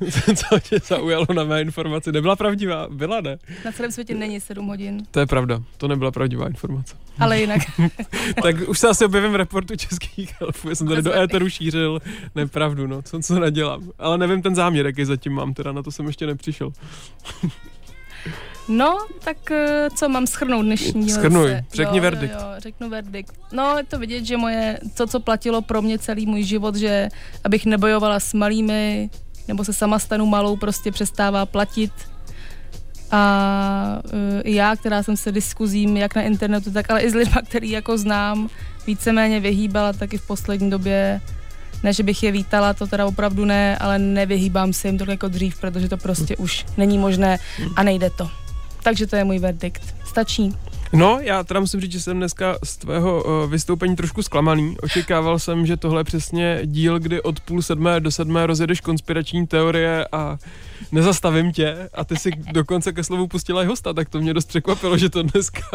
Co tě zaujalo na mé informaci? Nebyla pravdivá? Byla, ne? Na celém světě není 7 hodin, To je pravda, to nebyla pravdivá informace. ale jinak. tak už se asi objevím v reportu českých elfů, já jsem tady do éteru šířil nepravdu, no, co, co nadělám. Ale nevím ten záměr, jaký zatím mám, teda na to jsem ještě nepřišel. No, tak eh, co mám schrnout dnešní Schrnuj, zase? řekni jo, verdikt. Jo, jo, řeknu verdikt. No, je to vidět, že moje, to, co platilo pro mě celý můj život, že abych nebojovala s malými, nebo se sama stanu malou, prostě přestává platit. A uh, já, která jsem se diskuzím jak na internetu, tak ale i s lidmi, který jako znám, víceméně vyhýbala taky v poslední době. Ne, že bych je vítala, to teda opravdu ne, ale nevyhýbám se jim tolik jako dřív, protože to prostě už není možné a nejde to. Takže to je můj verdikt. Stačí. No, já teda musím říct, že jsem dneska z tvého uh, vystoupení trošku zklamaný. Očekával jsem, že tohle je přesně díl, kdy od půl sedmé do sedmé rozjedeš konspirační teorie a nezastavím tě a ty si dokonce ke slovu pustila i hosta, tak to mě dost překvapilo, že to dneska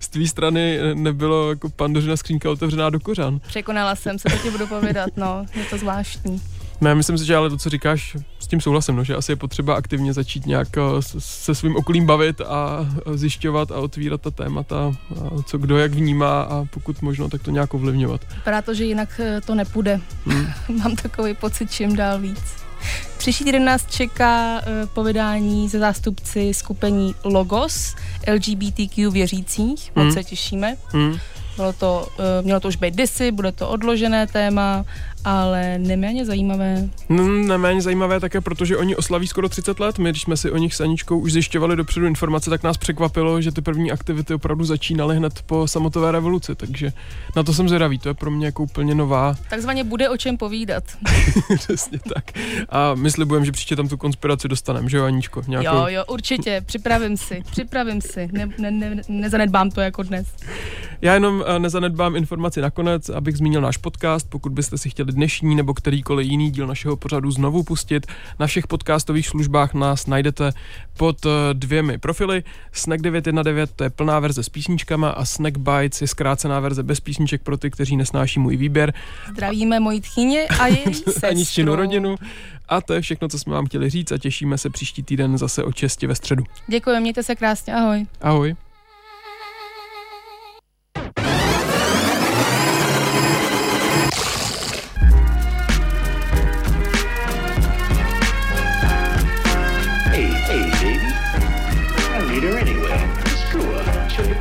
z tvý strany nebylo jako pandořina skřínka otevřená do kořán. Překonala jsem se, to ti budu povědat, no, je to zvláštní. Ne, myslím si, že ale to, co říkáš, s tím souhlasím, no, že asi je potřeba aktivně začít nějak eh, se svým okolím bavit a zjišťovat a otvírat ta témata, co kdo jak vnímá a pokud možno, tak to nějak ovlivňovat. Vypadá to, že jinak eh, to nepůjde. Hmm. Mám takový pocit čím dál víc. Příští týden nás čeká eh, povídání se zástupci skupení Logos LGBTQ věřících. Moc Hmm. se těšíme. Hmm. Bylo to, mělo to už být disy, bude to odložené téma, ale neméně zajímavé. Mm, Neméně zajímavé také, protože oni oslaví skoro 30 let. My, když jsme si o nich s Aničkou už zjišťovali dopředu informace, tak nás překvapilo, že ty první aktivity opravdu začínaly hned po samotové revoluci, takže na to jsem zvědavý. To je pro mě jako úplně nová, Takzvaně bude o čem povídat. přesně tak. A my slibujeme, že příště tam tu konspiraci dostaneme, že jo, Aničko? Nějakou... Jo, jo, určitě, připravím si, připravím si, ne, ne, ne, nezanedbám to jako dnes. Já jenom eh, nezanedbám informaci nakonec, abych zmínil náš podcast. Pokud byste si chtěli dnešní nebo kterýkoliv jiný díl našeho pořadu znovu pustit, na všech podcastových službách nás najdete pod eh, dvěmi profily. Snack 919 to je plná verze s písničkama a Snack Bites je zkrácená verze bez písniček pro ty, kteří nesnáší můj výběr. Zdravíme moji tchyně a její sestru. Aniččinu rodinu. A to je všechno, co jsme vám chtěli říct a těšíme se příští týden zase o 6 ve středu. Děkuji, mějte se krásně, ahoj. Ahoj.